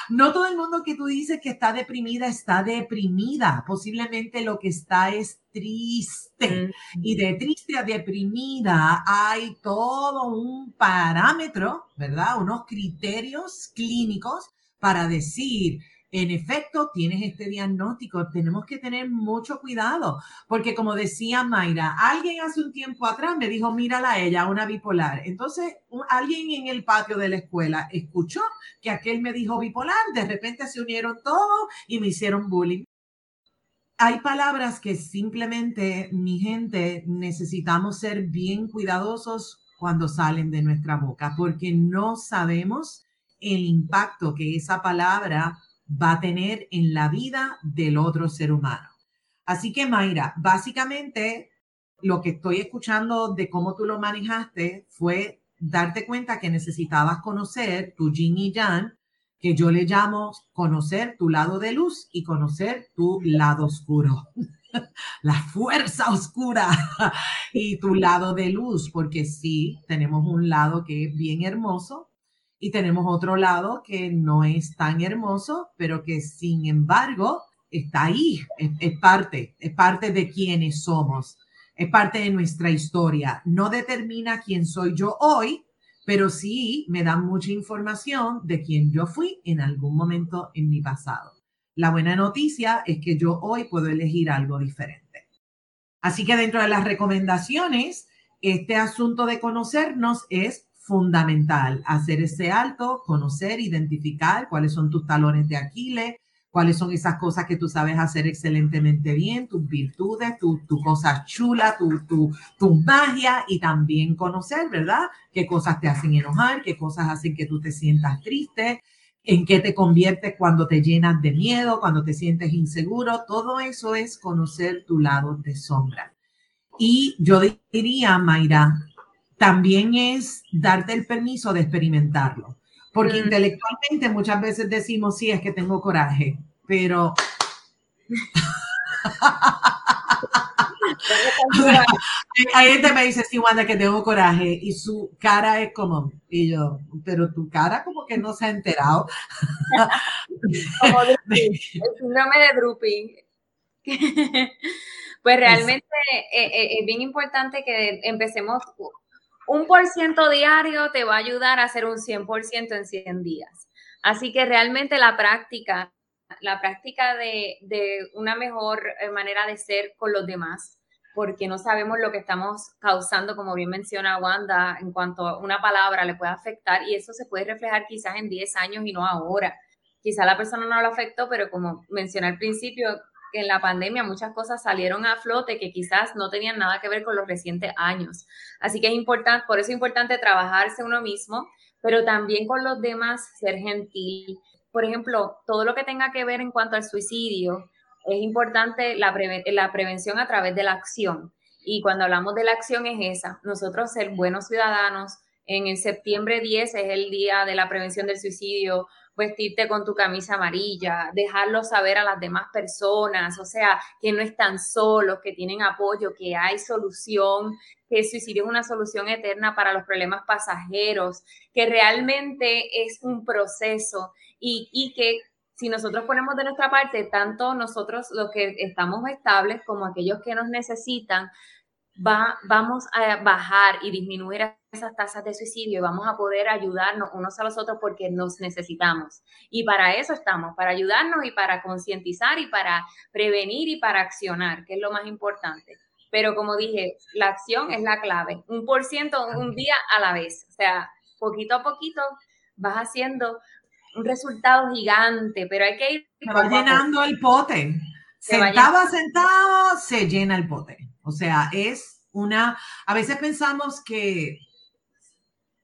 no todo el mundo que tú dices que está deprimida está deprimida. Posiblemente lo que está es triste. Y de triste a deprimida hay todo un parámetro, ¿verdad? Unos criterios clínicos para decir en efecto, tienes este diagnóstico. Tenemos que tener mucho cuidado, porque como decía Mayra, alguien hace un tiempo atrás me dijo, mírala a ella, una bipolar. Entonces, alguien en el patio de la escuela escuchó que aquel me dijo bipolar, de repente se unieron todos y me hicieron bullying. Hay palabras que simplemente, mi gente, necesitamos ser bien cuidadosos cuando salen de nuestra boca, porque no sabemos el impacto que esa palabra va a tener en la vida del otro ser humano. Así que, Mayra, básicamente lo que estoy escuchando de cómo tú lo manejaste fue darte cuenta que necesitabas conocer tu yin y yang, que yo le llamo conocer tu lado de luz y conocer tu lado oscuro. la fuerza oscura y tu lado de luz, porque sí, tenemos un lado que es bien hermoso, y tenemos otro lado que no es tan hermoso, pero que sin embargo está ahí, es, parte, es parte de quienes somos, es parte de nuestra historia. No determina quién soy yo hoy, pero sí me da mucha información de quién yo fui en algún momento en mi pasado. La buena noticia es que yo hoy puedo elegir algo diferente. Así que dentro de las recomendaciones, este asunto de conocernos es fundamental hacer ese alto, conocer, identificar cuáles son tus talones de Aquiles, cuáles son esas cosas que tú sabes hacer excelentemente bien, tus virtudes, tus tu cosas chulas, tu, tu, tu, magia y también conocer, ¿verdad? Qué cosas te hacen enojar, qué cosas hacen que tú te sientas triste, en qué te conviertes cuando te llenas de miedo, cuando te sientes inseguro. Todo eso es conocer tu lado de sombra. Y yo diría, Mayra, también es darte el permiso de experimentarlo. Porque intelectualmente muchas veces decimos, sí, es que tengo coraje, pero... hay gente me dice, sí, Wanda, que tengo coraje y su cara es como, y yo, pero tu cara como que no se ha enterado. como el síndrome de drooping. pues realmente eh, eh, es bien importante que empecemos un por ciento diario te va a ayudar a hacer un 100% en 100 días. Así que realmente la práctica, la práctica de, una mejor eh, manera de ser con los demás, porque no sabemos lo que estamos causando, como bien menciona Wanda, en cuanto a una palabra le puede afectar y eso se puede reflejar quizás en 10 años y no ahora. Quizá la persona no lo afectó, pero como mencioné al principio, en la pandemia muchas cosas salieron a flote que quizás no tenían nada que ver con los recientes años. Así que es importante, por eso es importante trabajarse uno mismo, pero también con los demás ser gentil. Por ejemplo, todo lo que tenga que ver en cuanto al suicidio, es importante la, la prevención a través de la acción. Y cuando hablamos de la acción es esa, nosotros ser buenos ciudadanos. En el septiembre 10 es el día de la prevención del suicidio vestirte con tu camisa amarilla, dejarlo saber a las demás personas, o sea, que no están solos, que tienen apoyo, que hay solución, que el suicidio es una solución eterna para los problemas pasajeros, que realmente es un proceso y, y que si nosotros ponemos de nuestra parte, tanto nosotros los que estamos estables como aquellos que nos necesitan, va, vamos a bajar y disminuir esas tasas de suicidio y vamos a poder ayudarnos unos a los otros porque nos necesitamos. Y para eso estamos, para ayudarnos y para concientizar y para prevenir y para accionar, que es lo más importante. Pero como dije, la acción es la clave, un por ciento un día a la vez. O sea, poquito a poquito vas haciendo un resultado gigante, pero hay que ir... Se va llenando el pote. Sentado, sentado, se llena el pote. O sea, es una, a veces pensamos que,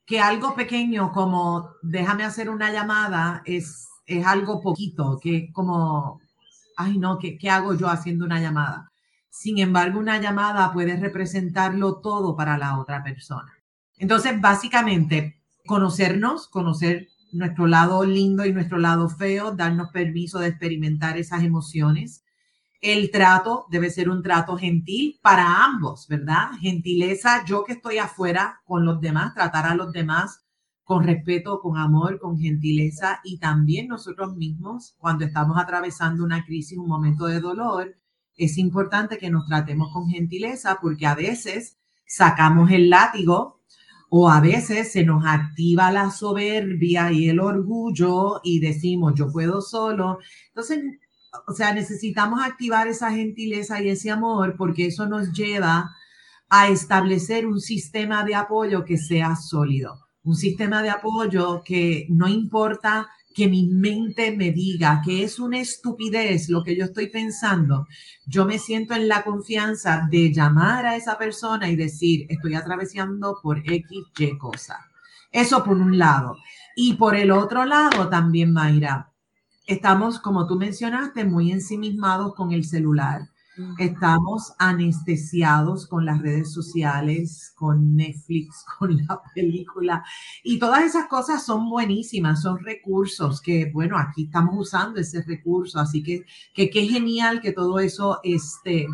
que algo pequeño como déjame hacer una llamada es, es algo poquito, que como, ay no, ¿qué, ¿qué hago yo haciendo una llamada? Sin embargo, una llamada puede representarlo todo para la otra persona. Entonces, básicamente, conocernos, conocer nuestro lado lindo y nuestro lado feo, darnos permiso de experimentar esas emociones, el trato debe ser un trato gentil para ambos, ¿verdad? Gentileza, yo que estoy afuera con los demás, tratar a los demás con respeto, con amor, con gentileza y también nosotros mismos cuando estamos atravesando una crisis, un momento de dolor, es importante que nos tratemos con gentileza porque a veces sacamos el látigo o a veces se nos activa la soberbia y el orgullo y decimos yo puedo solo. Entonces o sea, necesitamos activar esa gentileza y ese amor porque eso nos lleva a establecer un sistema de apoyo que sea sólido, un sistema de apoyo que no importa que mi mente me diga que es una estupidez lo que yo estoy pensando, yo me siento en la confianza de llamar a esa persona y decir, estoy atravesando por X, Y cosa. Eso por un lado. Y por el otro lado también, Mayra, estamos, como tú mencionaste, muy ensimismados con el celular. Estamos anestesiados con las redes sociales, con Netflix, con la película. Y todas esas cosas son buenísimas, son recursos que, bueno, aquí estamos usando ese recurso. Así que, que qué genial que todo eso esté.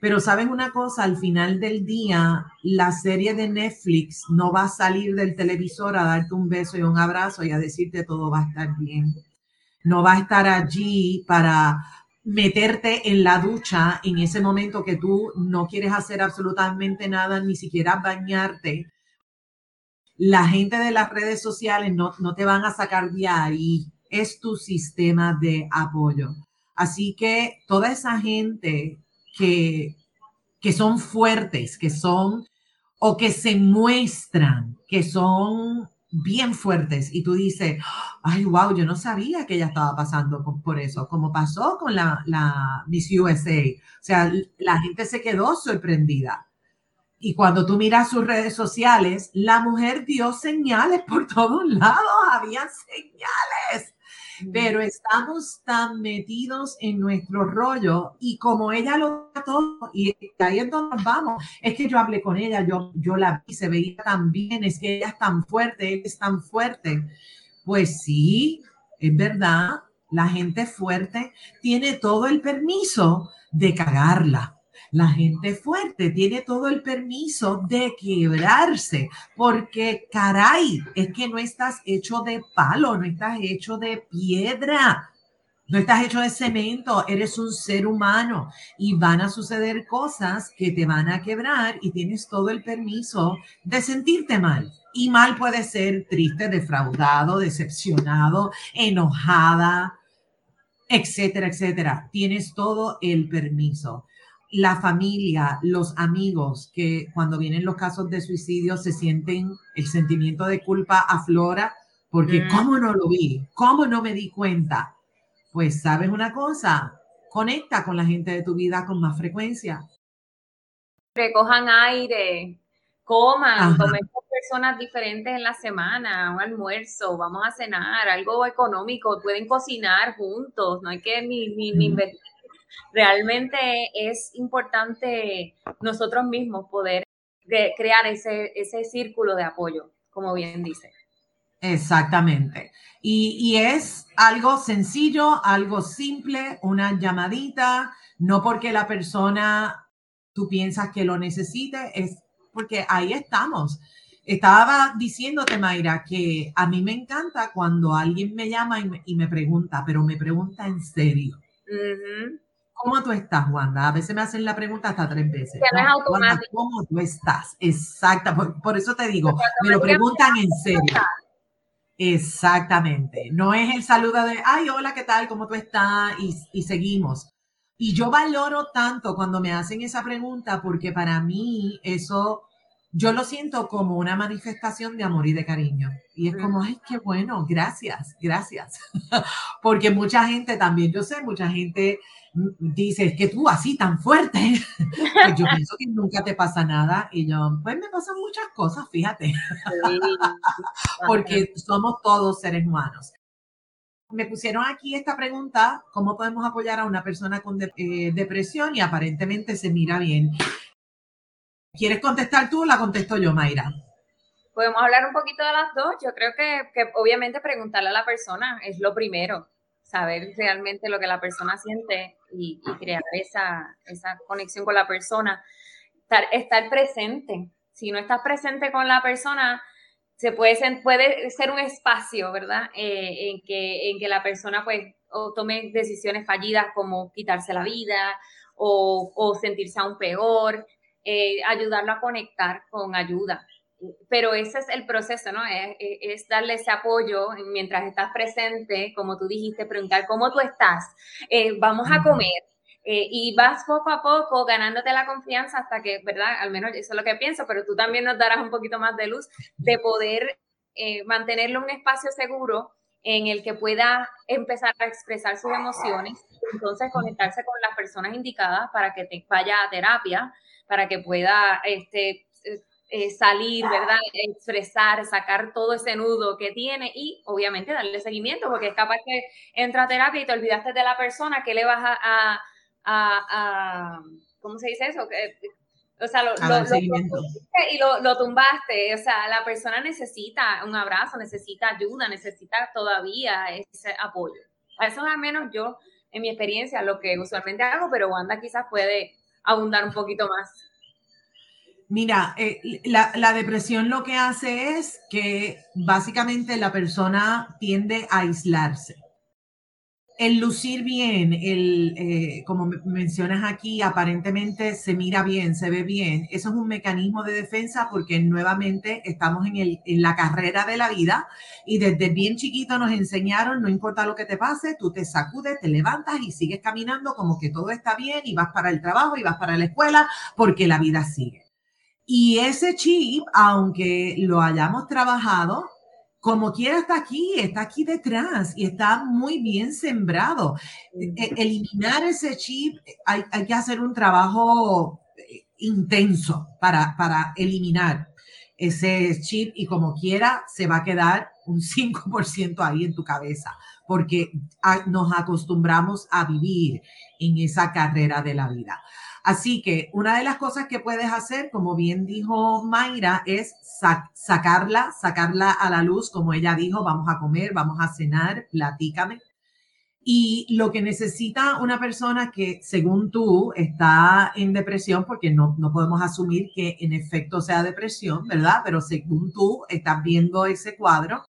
Pero saben una cosa, al final del día, la serie de Netflix no va a salir del televisor a darte un beso y un abrazo y a decirte todo va a estar bien no va a estar allí para meterte en la ducha en ese momento que tú no quieres hacer absolutamente nada, ni siquiera bañarte. La gente de las redes sociales no, no te van a sacar de ahí. Es tu sistema de apoyo. Así que toda esa gente que, que son fuertes, que son o que se muestran, que son bien fuertes y tú dices, ay, wow, yo no sabía que ella estaba pasando por, eso, como pasó con la, la Miss USA. O sea, la gente se quedó sorprendida. Y cuando tú miras sus redes sociales, la mujer dio señales por todos lados, había señales. Pero estamos tan metidos en nuestro rollo y como ella lo todo, y ahí es donde nos vamos, es que yo hablé con ella, yo, yo la vi, se veía tan bien, es que ella es tan fuerte, él es tan fuerte. Pues sí, es verdad, la gente fuerte tiene todo el permiso de cagarla. La gente fuerte tiene todo el permiso de quebrarse, porque caray, es que no estás hecho de palo, no estás hecho de piedra, no estás hecho de cemento, eres un ser humano y van a suceder cosas que te van a quebrar y tienes todo el permiso de sentirte mal. Y mal puede ser triste, defraudado, decepcionado, enojada, etcétera, etcétera. Tienes todo el permiso. La familia, los amigos, que cuando vienen los casos de suicidio se sienten el sentimiento de culpa aflora, porque ¿cómo no lo vi? ¿Cómo no me di cuenta? Pues sabes una cosa, conecta con la gente de tu vida con más frecuencia. Recojan aire, coman, comen con personas diferentes en la semana, un almuerzo, vamos a cenar, algo económico, pueden cocinar juntos, no hay que ni, ni, ni invertir. Realmente es importante nosotros mismos poder crear ese, ese círculo de apoyo, como bien dice. Exactamente. Y, y, es algo sencillo, algo simple, una llamadita, no porque la persona tú piensas que lo necesite, es porque ahí estamos. Estaba diciéndote, Mayra, que a mí me encanta cuando alguien me llama y me, pregunta, pero me pregunta en serio. ¿Cómo tú estás, Wanda? A veces me hacen la pregunta hasta tres veces. ¿Cómo tú estás? Exacta, por, eso te digo, me lo preguntan en serio. Exactamente. No es el saludo de, ay, hola, ¿qué tal? ¿Cómo tú estás? Y, y seguimos. Y yo valoro tanto cuando me hacen esa pregunta porque para mí eso, yo lo siento como una manifestación de amor y de cariño. Y es como, ay, qué bueno, gracias, gracias. porque mucha gente también, yo sé, mucha gente dice, es que tú así tan fuerte, pues yo pienso que nunca te pasa nada. Y yo, pues me pasan muchas cosas, fíjate. porque somos todos seres humanos me pusieron aquí esta pregunta, ¿cómo podemos apoyar a una persona con eh, depresión? Y aparentemente se mira bien. ¿Quieres contestar tú o la contesto yo, Mayra? Podemos hablar un poquito de las dos. Yo creo que, que obviamente preguntarle a la persona es lo primero, saber realmente lo que la persona siente y, crear esa, esa, conexión con la persona. Estar, estar presente. Si no estás presente con la persona, se puede ser, puede ser un espacio, ¿verdad? Eh, en, que, en que la persona pues tome decisiones fallidas como quitarse la vida o, sentirse aún peor, eh, ayudarlo a conectar con ayuda. Pero ese es el proceso, ¿no? Es, es, darle ese apoyo mientras estás presente, como tú dijiste, preguntar cómo tú estás. Eh, vamos a comer, eh, y vas poco a poco ganándote la confianza hasta que, ¿verdad? Al menos eso es lo que pienso, pero tú también nos darás un poquito más de luz de poder eh, mantenerlo un espacio seguro en el que pueda empezar a expresar sus emociones, entonces conectarse con las personas indicadas para que te vaya a terapia, para que pueda este, eh, salir, ¿verdad? Expresar, sacar todo ese nudo que tiene y obviamente darle seguimiento, porque es capaz que entra a terapia y te olvidaste de la persona, que le vas a a, ¿cómo se dice eso? O sea, lo, y lo, tumbaste. O sea, la persona necesita un abrazo, necesita ayuda, necesita todavía ese apoyo. A eso al menos yo, en mi experiencia, lo que usualmente hago, pero Wanda quizás puede abundar un poquito más. Mira, eh, la, depresión lo que hace es que básicamente la persona tiende a aislarse el lucir bien, el, eh, como mencionas aquí, aparentemente se mira bien, se ve bien, eso es un mecanismo de defensa porque nuevamente estamos en, el, en la carrera de la vida y desde bien chiquito nos enseñaron, no importa lo que te pase, tú te sacudes, te levantas y sigues caminando como que todo está bien y vas para el trabajo y vas para la escuela porque la vida sigue. Y ese chip, aunque lo hayamos trabajado, como quiera está aquí, está aquí detrás y está muy bien sembrado. E, eliminar ese chip, hay, hay que hacer un trabajo eh, intenso para, para eliminar ese chip y como quiera se va a quedar un 5% ahí en tu cabeza, porque nos acostumbramos a vivir en esa carrera de la vida. Así que una de las cosas que puedes hacer, como bien dijo Mayra, es sacarla, sacarla a la luz, como ella dijo, vamos a comer, vamos a cenar, platícame. Y lo que necesita una persona que, según tú, está en depresión, porque no, no podemos asumir que en efecto sea depresión, ¿verdad? Pero según tú estás viendo ese cuadro,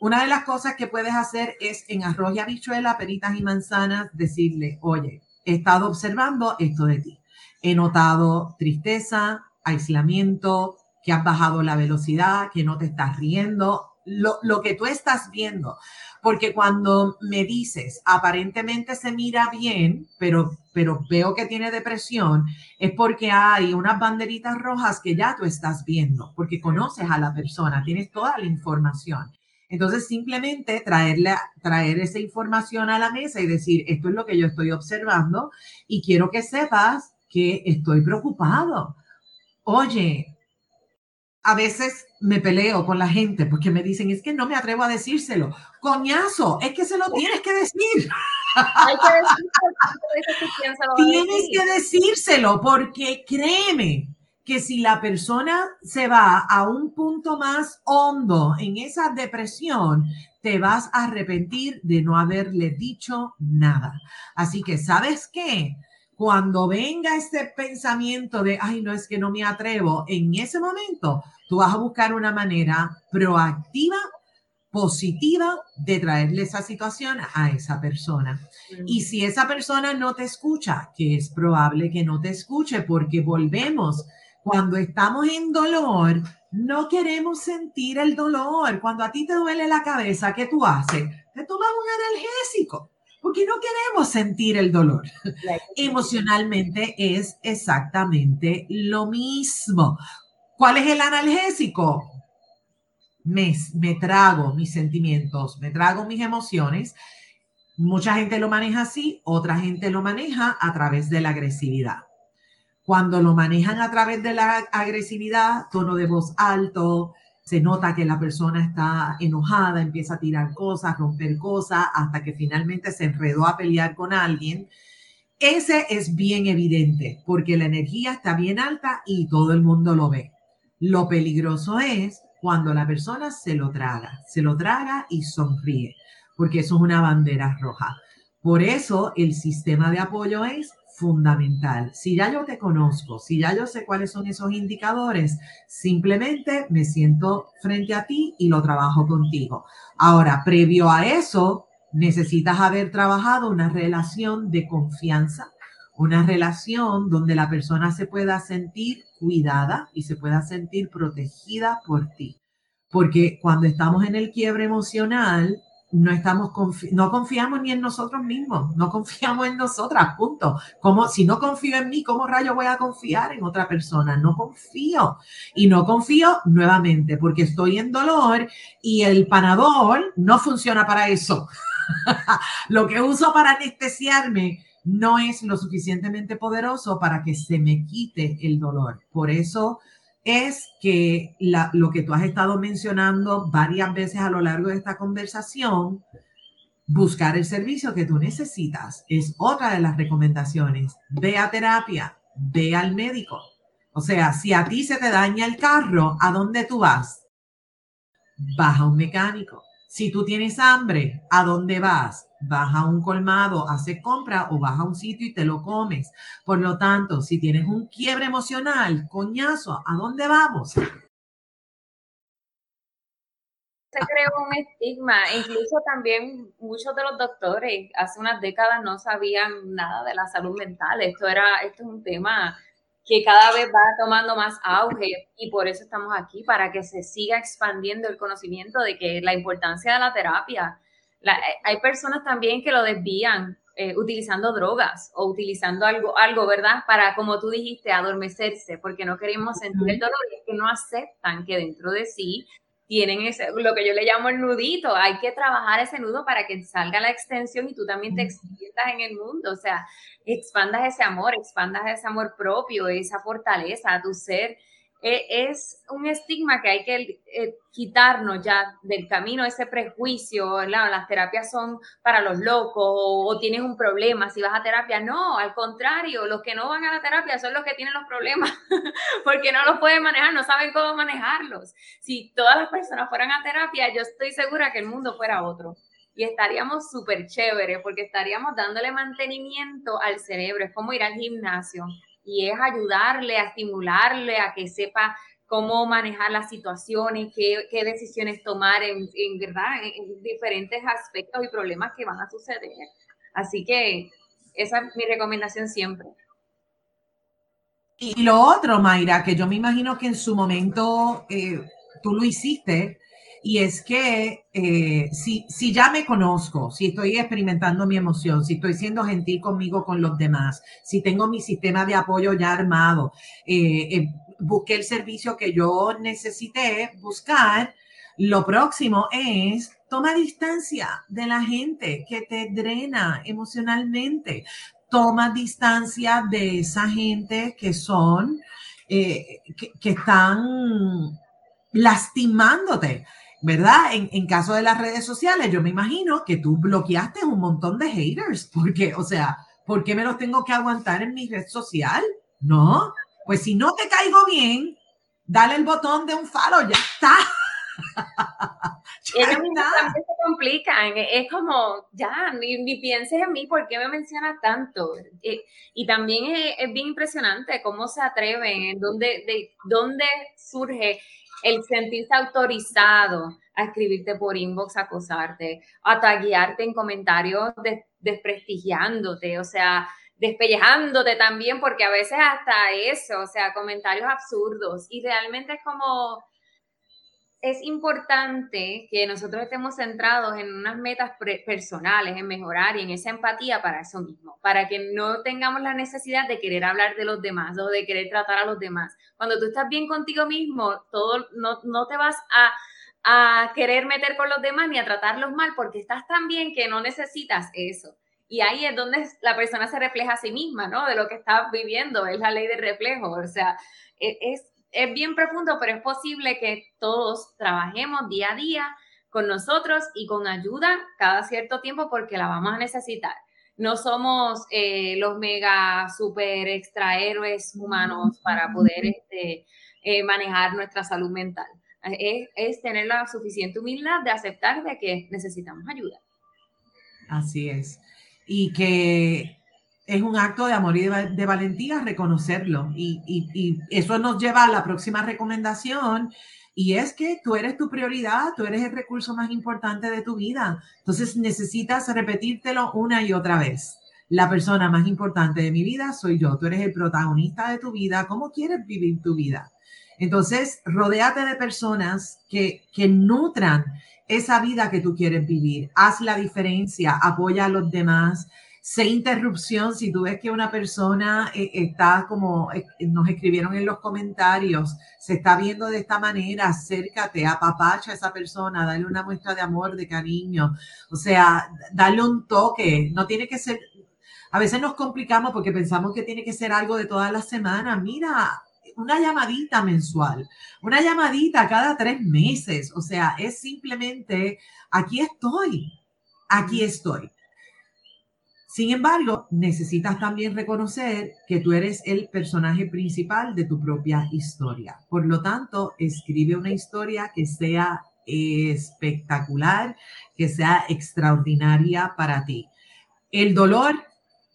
una de las cosas que puedes hacer es en arroz y habichuela, peritas y manzanas, decirle, oye, he estado observando esto de ti. He notado tristeza, aislamiento, que has bajado la velocidad, que no te estás riendo, lo, lo, que tú estás viendo. Porque cuando me dices, aparentemente se mira bien, pero, pero veo que tiene depresión, es porque hay unas banderitas rojas que ya tú estás viendo, porque conoces a la persona, tienes toda la información. Entonces, simplemente traerle, traer esa información a la mesa y decir, esto es lo que yo estoy observando y quiero que sepas que estoy preocupado. Oye, a veces me peleo con la gente porque me dicen, es que no me atrevo a decírselo. Coñazo, es que se lo tienes que decir. Hay que decírselo. Tienes que decírselo porque créeme, que si la persona se va a un punto más hondo en esa depresión, te vas a arrepentir de no haberle dicho nada. Así que, ¿sabes qué? Cuando venga este pensamiento de, ay, no es que no me atrevo, en ese momento tú vas a buscar una manera proactiva, positiva de traerle esa situación a esa persona. Y si esa persona no te escucha, que es probable que no te escuche porque volvemos cuando estamos en dolor, no queremos sentir el dolor. Cuando a ti te duele la cabeza, ¿qué tú haces? Te tomas un analgésico, porque no queremos sentir el dolor. Emocionalmente es exactamente lo mismo. ¿Cuál es el analgésico? Me, me trago mis sentimientos, me trago mis emociones. Mucha gente lo maneja así, otra gente lo maneja a través de la agresividad. Cuando lo manejan a través de la agresividad, tono de voz alto, se nota que la persona está enojada, empieza a tirar cosas, romper cosas, hasta que finalmente se enredó a pelear con alguien. Ese es bien evidente porque la energía está bien alta y todo el mundo lo ve. Lo peligroso es cuando la persona se lo traga, se lo traga y sonríe, porque eso es una bandera roja. Por eso el sistema de apoyo es fundamental. Si ya yo te conozco, si ya yo sé cuáles son esos indicadores, simplemente me siento frente a ti y lo trabajo contigo. Ahora, previo a eso, necesitas haber trabajado una relación de confianza, una relación donde la persona se pueda sentir cuidada y se pueda sentir protegida por ti. Porque cuando estamos en el quiebre emocional, no estamos no confiamos ni en nosotros mismos, no confiamos en nosotras, punto. Como si no confío en mí, ¿cómo rayo voy a confiar en otra persona? No confío. Y no confío nuevamente porque estoy en dolor y el panador no funciona para eso. lo que uso para anestesiarme no es lo suficientemente poderoso para que se me quite el dolor. Por eso es que lo que tú has estado mencionando varias veces a lo largo de esta conversación, buscar el servicio que tú necesitas es otra de las recomendaciones. Ve a terapia, ve al médico. O sea, si a ti se te daña el carro, ¿a dónde tú vas? Vas a un mecánico. Si tú tienes hambre, ¿a dónde vas? vas a un colmado, haces compra o vas a un sitio y te lo comes. Por lo tanto, si tienes un quiebre emocional, coñazo, ¿a dónde vamos? Se creó un estigma, incluso también muchos de los doctores hace unas décadas no sabían nada de la salud mental. Esto era, esto es un tema que cada vez va tomando más auge y por eso estamos aquí, para que se siga expandiendo el conocimiento de que la importancia de la terapia, eh, hay personas también que lo desvían eh, utilizando drogas o utilizando algo, algo, ¿verdad? Para, como tú dijiste, adormecerse, porque no queremos sentir el dolor y es que no aceptan que dentro de sí tienen ese, lo que yo le llamo el nudito. Hay que trabajar ese nudo para que salga la extensión y tú también te extiendas en el mundo. O sea, expandas ese amor, expandas ese amor propio, esa fortaleza a tu ser es un estigma que hay que eh, quitarnos ya del camino, ese prejuicio, las terapias son para los locos o, tienes un problema si vas a terapia. No, al contrario, los que no van a la terapia son los que tienen los problemas porque no los pueden manejar, no saben cómo manejarlos. Si todas las personas fueran a terapia, yo estoy segura que el mundo fuera otro y estaríamos súper chéveres porque estaríamos dándole mantenimiento al cerebro. Es como ir al gimnasio y es ayudarle a estimularle a que sepa cómo manejar las situaciones, qué, qué decisiones tomar en, en verdad, en, diferentes aspectos y problemas que van a suceder. Así que esa es mi recomendación siempre. Y lo otro, Mayra, que yo me imagino que en su momento eh, tú lo hiciste, y es que eh, si, si ya me conozco, si estoy experimentando mi emoción, si estoy siendo gentil conmigo, con los demás, si tengo mi sistema de apoyo ya armado, eh, eh, busqué el servicio que yo necesité buscar, lo próximo es toma distancia de la gente que te drena emocionalmente. Toma distancia de esa gente que son, que, que están lastimándote. ¿Verdad? En, en, caso de las redes sociales, yo me imagino que tú bloqueaste un montón de haters, porque, o sea, ¿por qué me los tengo que aguantar en mi red social? No, pues si no te caigo bien, dale el botón de un follow, ya está. ya también se complican, es como, ya, ni, pienses en mí, ¿por qué me mencionas tanto? Eh, y también es, es, bien impresionante cómo se atreven, en dónde, de dónde surge el sentirse autorizado a escribirte por inbox, a acosarte, a taguearte en comentarios desprestigiándote, o sea, despellejándote también, porque a veces hasta eso, o sea, comentarios absurdos. Y realmente es como, es importante que nosotros estemos centrados en unas metas personales, en mejorar y en esa empatía para eso mismo, para que no tengamos la necesidad de querer hablar de los demás o de querer tratar a los demás. Cuando tú estás bien contigo mismo, todo, no, no te vas a, a querer meter con los demás ni a tratarlos mal porque estás tan bien que no necesitas eso. Y ahí es donde la persona se refleja a sí misma, ¿no? De lo que está viviendo, es la ley del reflejo. O sea, e, es, es bien profundo, pero es posible que todos trabajemos día a día con nosotros y con ayuda cada cierto tiempo porque la vamos a necesitar. No somos eh, los mega super extra héroes humanos para poder este, eh, manejar nuestra salud mental. Es, es tener la suficiente humildad de aceptar de que necesitamos ayuda. Así es. Y que es un acto de amor y de, valentía reconocerlo. Y, eso nos lleva a la próxima recomendación. Y es que tú eres tu prioridad, tú eres el recurso más importante de tu vida. Entonces necesitas repetírtelo una y otra vez. La persona más importante de mi vida soy yo. Tú eres el protagonista de tu vida. ¿Cómo quieres vivir tu vida? Entonces, rodéate de personas que, que nutran esa vida que tú quieres vivir. Haz la diferencia, apoya a los demás sé interrupción si tú ves que una persona eh, está como eh, nos escribieron en los comentarios, se está viendo de esta manera, acércate, apapacha a esa persona, dale una muestra de amor, de cariño, o sea, dale un toque, no tiene que ser, a veces nos complicamos porque pensamos que tiene que ser algo de todas las semanas, mira, una llamadita mensual, una llamadita cada tres meses, o sea, es simplemente, aquí estoy, aquí estoy. Sin embargo, necesitas también reconocer que tú eres el personaje principal de tu propia historia. Por lo tanto, escribe una historia que sea espectacular, que sea extraordinaria para ti. El dolor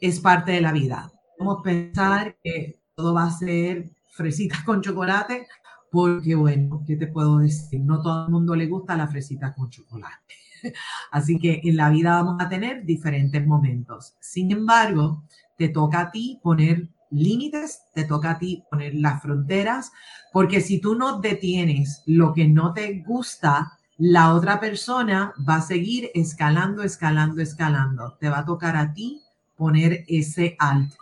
es parte de la vida. Vamos a pensar que todo va a ser fresitas con chocolate, porque bueno, ¿qué te puedo decir? No todo el mundo le gusta la fresita con chocolate. Así que en la vida vamos a tener diferentes momentos. Sin embargo, te toca a ti poner límites, te toca a ti poner las fronteras, porque si tú no detienes lo que no te gusta, la otra persona va a seguir escalando, escalando, escalando. Te va a tocar a ti poner ese alto.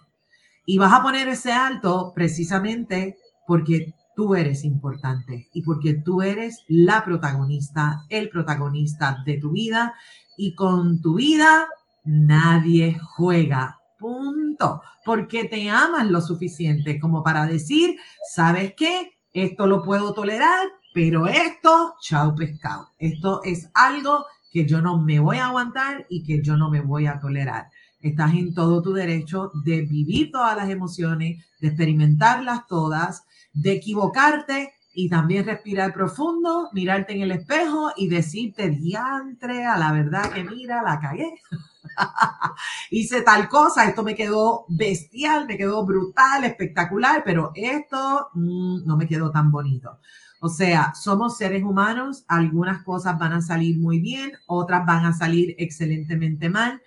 Y vas a poner ese alto precisamente porque tú eres importante y porque tú eres la protagonista, el protagonista de tu vida y con tu vida nadie juega. Punto. Porque te amas lo suficiente como para decir, ¿sabes qué? Esto lo puedo tolerar, pero esto, chao pescado. Esto es algo que yo no me voy a aguantar y que yo no me voy a tolerar. Estás en todo tu derecho de vivir todas las emociones, de experimentarlas todas, de equivocarte y también respirar profundo, mirarte en el espejo y decirte diantre a la verdad que mira, la cagué. Hice tal cosa, esto me quedó bestial, me quedó brutal, espectacular, pero esto mm, no me quedó tan bonito. O sea, somos seres humanos, algunas cosas van a salir muy bien, otras van a salir excelentemente mal.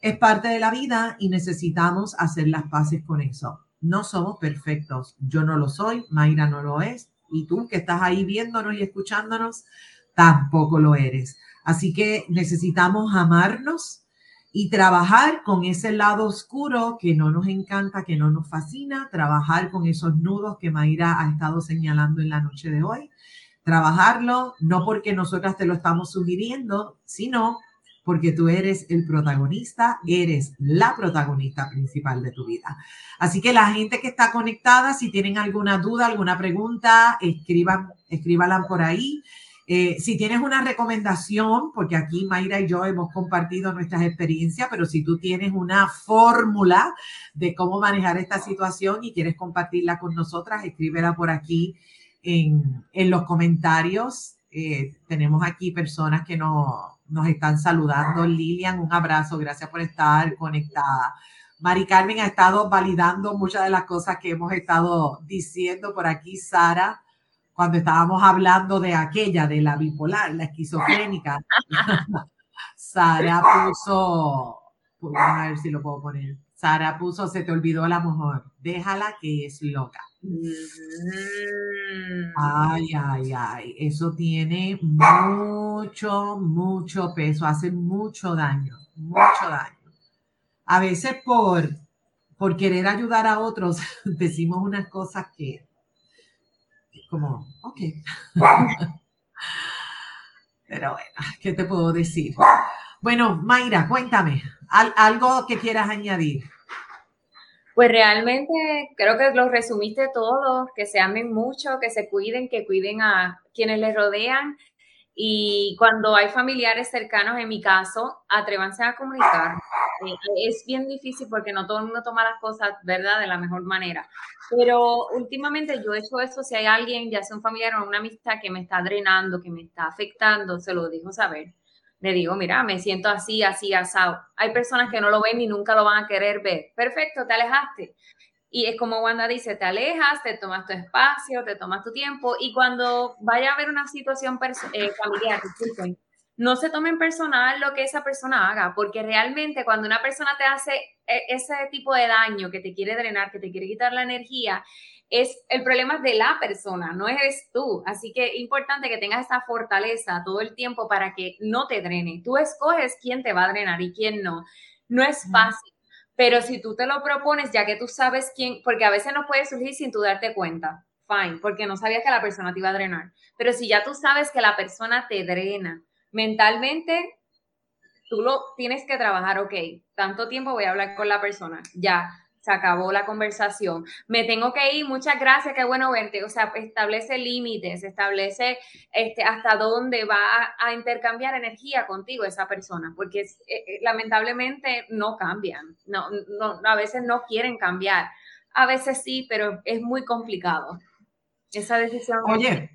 Es parte de la vida y necesitamos hacer las paces con eso. No somos perfectos. Yo no lo soy, Mayra no lo es, y tú que estás ahí viéndonos y escuchándonos, tampoco lo eres. Así que necesitamos amarnos, y trabajar con ese lado oscuro que no nos encanta, que no nos fascina, trabajar con esos nudos que Mayra ha estado señalando en la noche de hoy, trabajarlo no porque nosotras te lo estamos sugiriendo, sino porque tú eres el protagonista, eres la protagonista principal de tu vida. Así que la gente que está conectada, si tienen alguna duda, alguna pregunta, escriban, escríbanla por ahí. Eh, si tienes una recomendación, porque aquí Mayra y yo hemos compartido nuestras experiencias, pero si tú tienes una fórmula de cómo manejar esta situación y quieres compartirla con nosotras, escríbela por aquí en, los comentarios. Eh, tenemos aquí personas que nos, nos están saludando. Lilian, un abrazo, gracias por estar conectada. Mari Carmen ha estado validando muchas de las cosas que hemos estado diciendo por aquí. Sara, cuando estábamos hablando de aquella, de la bipolar, la esquizofrénica, Sara puso, vamos a ver si lo puedo poner, Sara puso, se te olvidó la mujer, déjala que es loca. Ay, ay, ay, eso tiene mucho, mucho peso, hace mucho daño, mucho daño. A veces por, por querer ayudar a otros, decimos unas cosas que como, ok. Pero bueno, ¿qué te puedo decir? Bueno, Mayra, cuéntame, ¿algo que quieras añadir? Pues realmente creo que lo resumiste todo, que se amen mucho, que se cuiden, que cuiden a quienes les rodean y cuando hay familiares cercanos, en mi caso, atrévanse a comunicar. Eh, es bien difícil porque no todo el mundo toma las cosas, ¿verdad?, de la mejor manera. Pero últimamente yo he hecho eso, si hay alguien, ya sea un familiar o una amistad que me está drenando, que me está afectando, se lo digo saber. Le digo, mira, me siento así, así, asado. Hay personas que no lo ven y nunca lo van a querer ver. Perfecto, te alejaste. Y es como Wanda dice, te alejas, te tomas tu espacio, te tomas tu tiempo y cuando vaya a haber una situación eh, familiar, no se tomen personal lo que esa persona haga, porque realmente cuando una persona te hace eh, ese tipo de daño, que te quiere drenar, que te quiere quitar la energía, es el problema de la persona, no eres tú. Así que es importante que tengas esa fortaleza todo el tiempo para que no te drene. Tú escoges quién te va a drenar y quién no. No es fácil pero si tú te lo propones, ya que tú sabes quién, porque a veces no puede surgir sin tú darte cuenta, fine, porque no sabías que la persona te iba a drenar. Pero si ya tú sabes que la persona te drena mentalmente, tú lo tienes que trabajar, ok, tanto tiempo voy a hablar con la persona, ya, se acabó la conversación. Me tengo que ir, muchas gracias, qué bueno verte. O sea, establece límites, establece este, hasta dónde va a, intercambiar energía contigo esa persona, porque eh, eh, lamentablemente no cambian, no, no, a veces no quieren cambiar, a veces sí, pero es muy complicado. Esa decisión. Oye.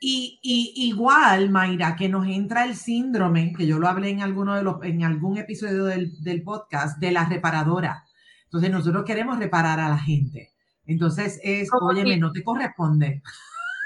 Y, igual, Mayra, que nos entra el síndrome, que yo lo hablé en alguno de los, en algún episodio del, del podcast, de la reparadora entonces nosotros queremos reparar a la gente. Entonces es, óyeme, no te corresponde.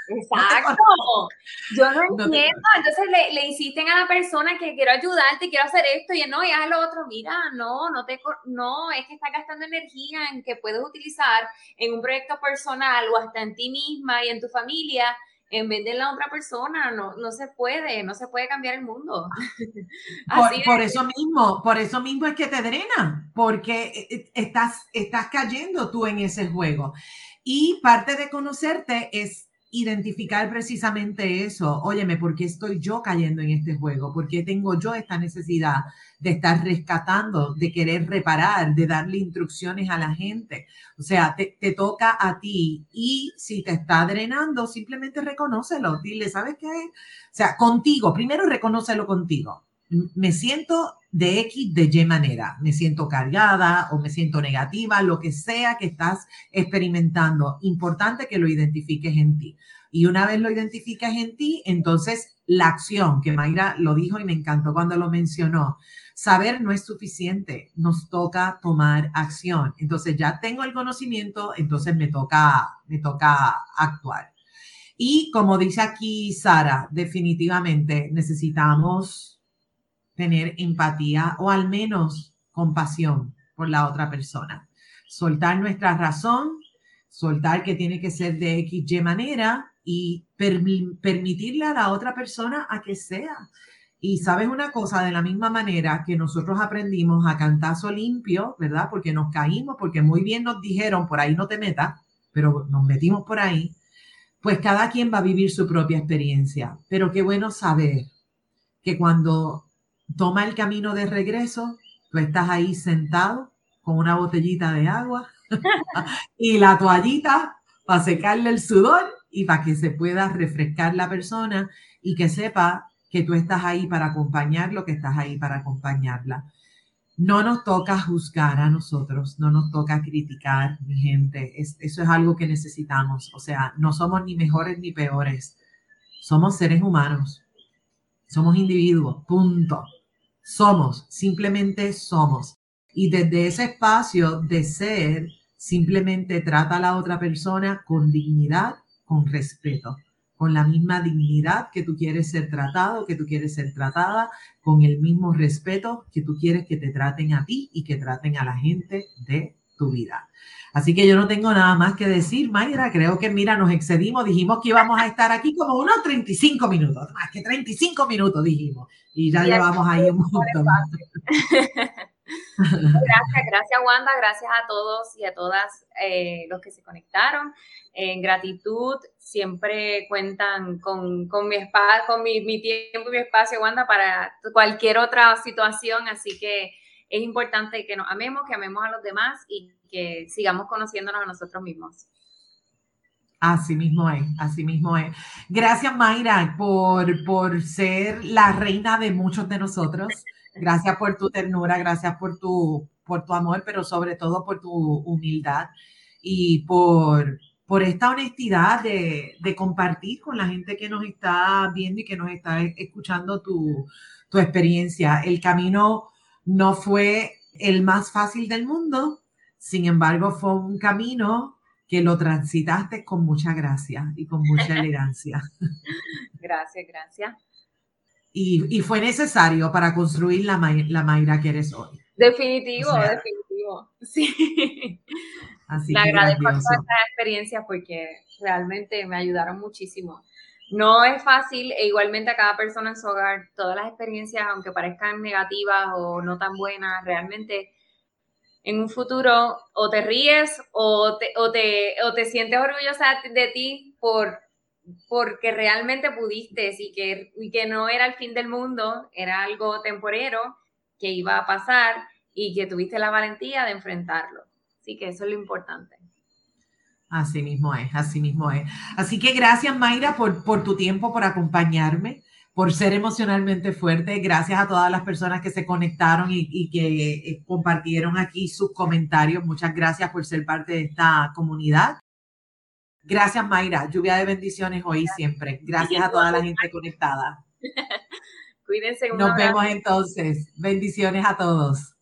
Exacto. Yo no entiendo. Entonces le, le, insisten a la persona que quiero ayudarte, quiero hacer esto y no, y haz lo otro. Mira, no, no te, no, es que estás gastando energía en que puedes utilizar en un proyecto personal o hasta en ti misma y en tu familia en vez de la otra persona, no, no se puede, no se puede cambiar el mundo. por, eso mismo, por eso mismo es que te drenan, porque eh, eh, estás, estás cayendo tú en ese juego. Y parte de conocerte es identificar precisamente eso. Óyeme, ¿por qué estoy yo cayendo en este juego? ¿Por qué tengo yo esta necesidad de estar rescatando, de querer reparar, de darle instrucciones a la gente? O sea, te, toca a ti y si te está drenando, simplemente reconócelo. Dile, ¿sabes qué? O sea, contigo, primero reconócelo contigo. Me siento de X, de Y manera. Me siento cargada o me siento negativa, lo que sea que estás experimentando. Importante que lo identifiques en ti. Y una vez lo identificas en ti, entonces la acción, que Mayra lo dijo y me encantó cuando lo mencionó, saber no es suficiente, nos toca tomar acción. Entonces ya tengo el conocimiento, entonces me toca, me toca actuar. Y como dice aquí Sara, definitivamente necesitamos tener empatía o al menos compasión por la otra persona. Soltar nuestra razón, soltar que tiene que ser de X, manera y permitirle a la otra persona a que sea. Y sabes una cosa, de la misma manera que nosotros aprendimos a cantazo limpio, ¿verdad? Porque nos caímos, porque muy bien nos dijeron, por ahí no te metas, pero nos metimos por ahí, pues cada quien va a vivir su propia experiencia. Pero qué bueno saber que cuando toma el camino de regreso, tú estás ahí sentado con una botellita de agua y la toallita para secarle el sudor y para que se pueda refrescar la persona y que sepa que tú estás ahí para acompañarlo, que estás ahí para acompañarla. No nos toca juzgar a nosotros, no nos toca criticar, mi gente. eso es algo que necesitamos. O sea, no somos ni mejores ni peores. Somos seres humanos. Somos individuos, punto. Somos, simplemente somos. Y desde ese espacio de ser, simplemente trata a la otra persona con dignidad, con respeto, con la misma dignidad que tú quieres ser tratado, que tú quieres ser tratada, con el mismo respeto que tú quieres que te traten a ti y que traten a la gente de tu vida. Así que yo no tengo nada más que decir, Mayra. Creo que, mira, nos excedimos. Dijimos que íbamos a estar aquí como unos 35 minutos, más que 35 minutos dijimos. Y ya llevamos ahí un montón. Gracias, gracias Wanda, gracias a todos y a todas eh, los que se conectaron. En gratitud, siempre cuentan con, con, mi, con mi, mi tiempo y mi espacio, Wanda, para cualquier otra situación. Así que es importante que nos amemos, que amemos a los demás y que sigamos conociéndonos a nosotros mismos. Así mismo es, así mismo es. Gracias, Mayra, por, por ser la reina de muchos de nosotros. Gracias por tu ternura, gracias por tu, por tu amor, pero sobre todo por tu humildad y por, por esta honestidad de, de, compartir con la gente que nos está viendo y que nos está escuchando tu, tu experiencia. El camino no fue el más fácil del mundo, sin embargo, fue un camino que lo transitaste con mucha gracia y con mucha elegancia. Gracias, gracias. Y, fue necesario para construir la, la Mayra que eres hoy. Definitivo, definitivo. Sí. Así Le agradezco todas estas experiencias porque realmente me ayudaron muchísimo. No es fácil e igualmente a cada persona en su hogar, todas las experiencias, aunque parezcan negativas o no tan buenas, realmente en un futuro o te ríes o te, o te, o te sientes orgullosa de ti por, porque realmente pudiste y que, y que no era el fin del mundo, era algo temporero que iba a pasar y que tuviste la valentía de enfrentarlo. Así que eso es lo importante. Así mismo es, así mismo es. Así que gracias Mayra por, por tu tiempo, por acompañarme por ser emocionalmente fuerte. Gracias a todas las personas que se conectaron y, que eh, compartieron aquí sus comentarios. Muchas gracias por ser parte de esta comunidad. Gracias, Mayra. Lluvia de bendiciones hoy y siempre. Gracias a toda la gente conectada. Cuídense. Nos vemos entonces. Bendiciones a todos.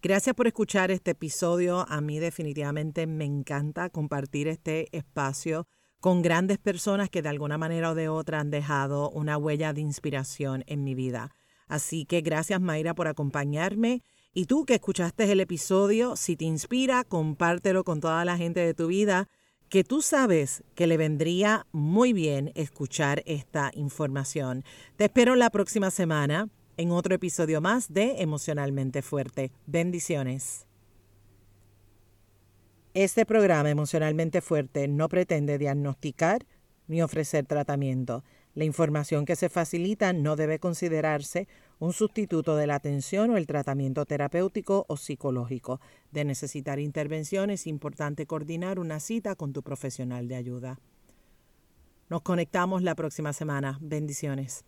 Gracias por escuchar este episodio. A mí definitivamente me encanta compartir este espacio con grandes personas que de alguna manera o de otra han dejado una huella de inspiración en mi vida. Así que gracias Mayra por acompañarme. Y tú que escuchaste el episodio, si te inspira, compártelo con toda la gente de tu vida, que tú sabes que le vendría muy bien escuchar esta información. Te espero la próxima semana en otro episodio más de Emocionalmente Fuerte. Bendiciones. Este programa emocionalmente fuerte no pretende diagnosticar ni ofrecer tratamiento. La información que se facilita no debe considerarse un sustituto de la atención o el tratamiento terapéutico o psicológico. De necesitar intervención es importante coordinar una cita con tu profesional de ayuda. Nos conectamos la próxima semana. Bendiciones.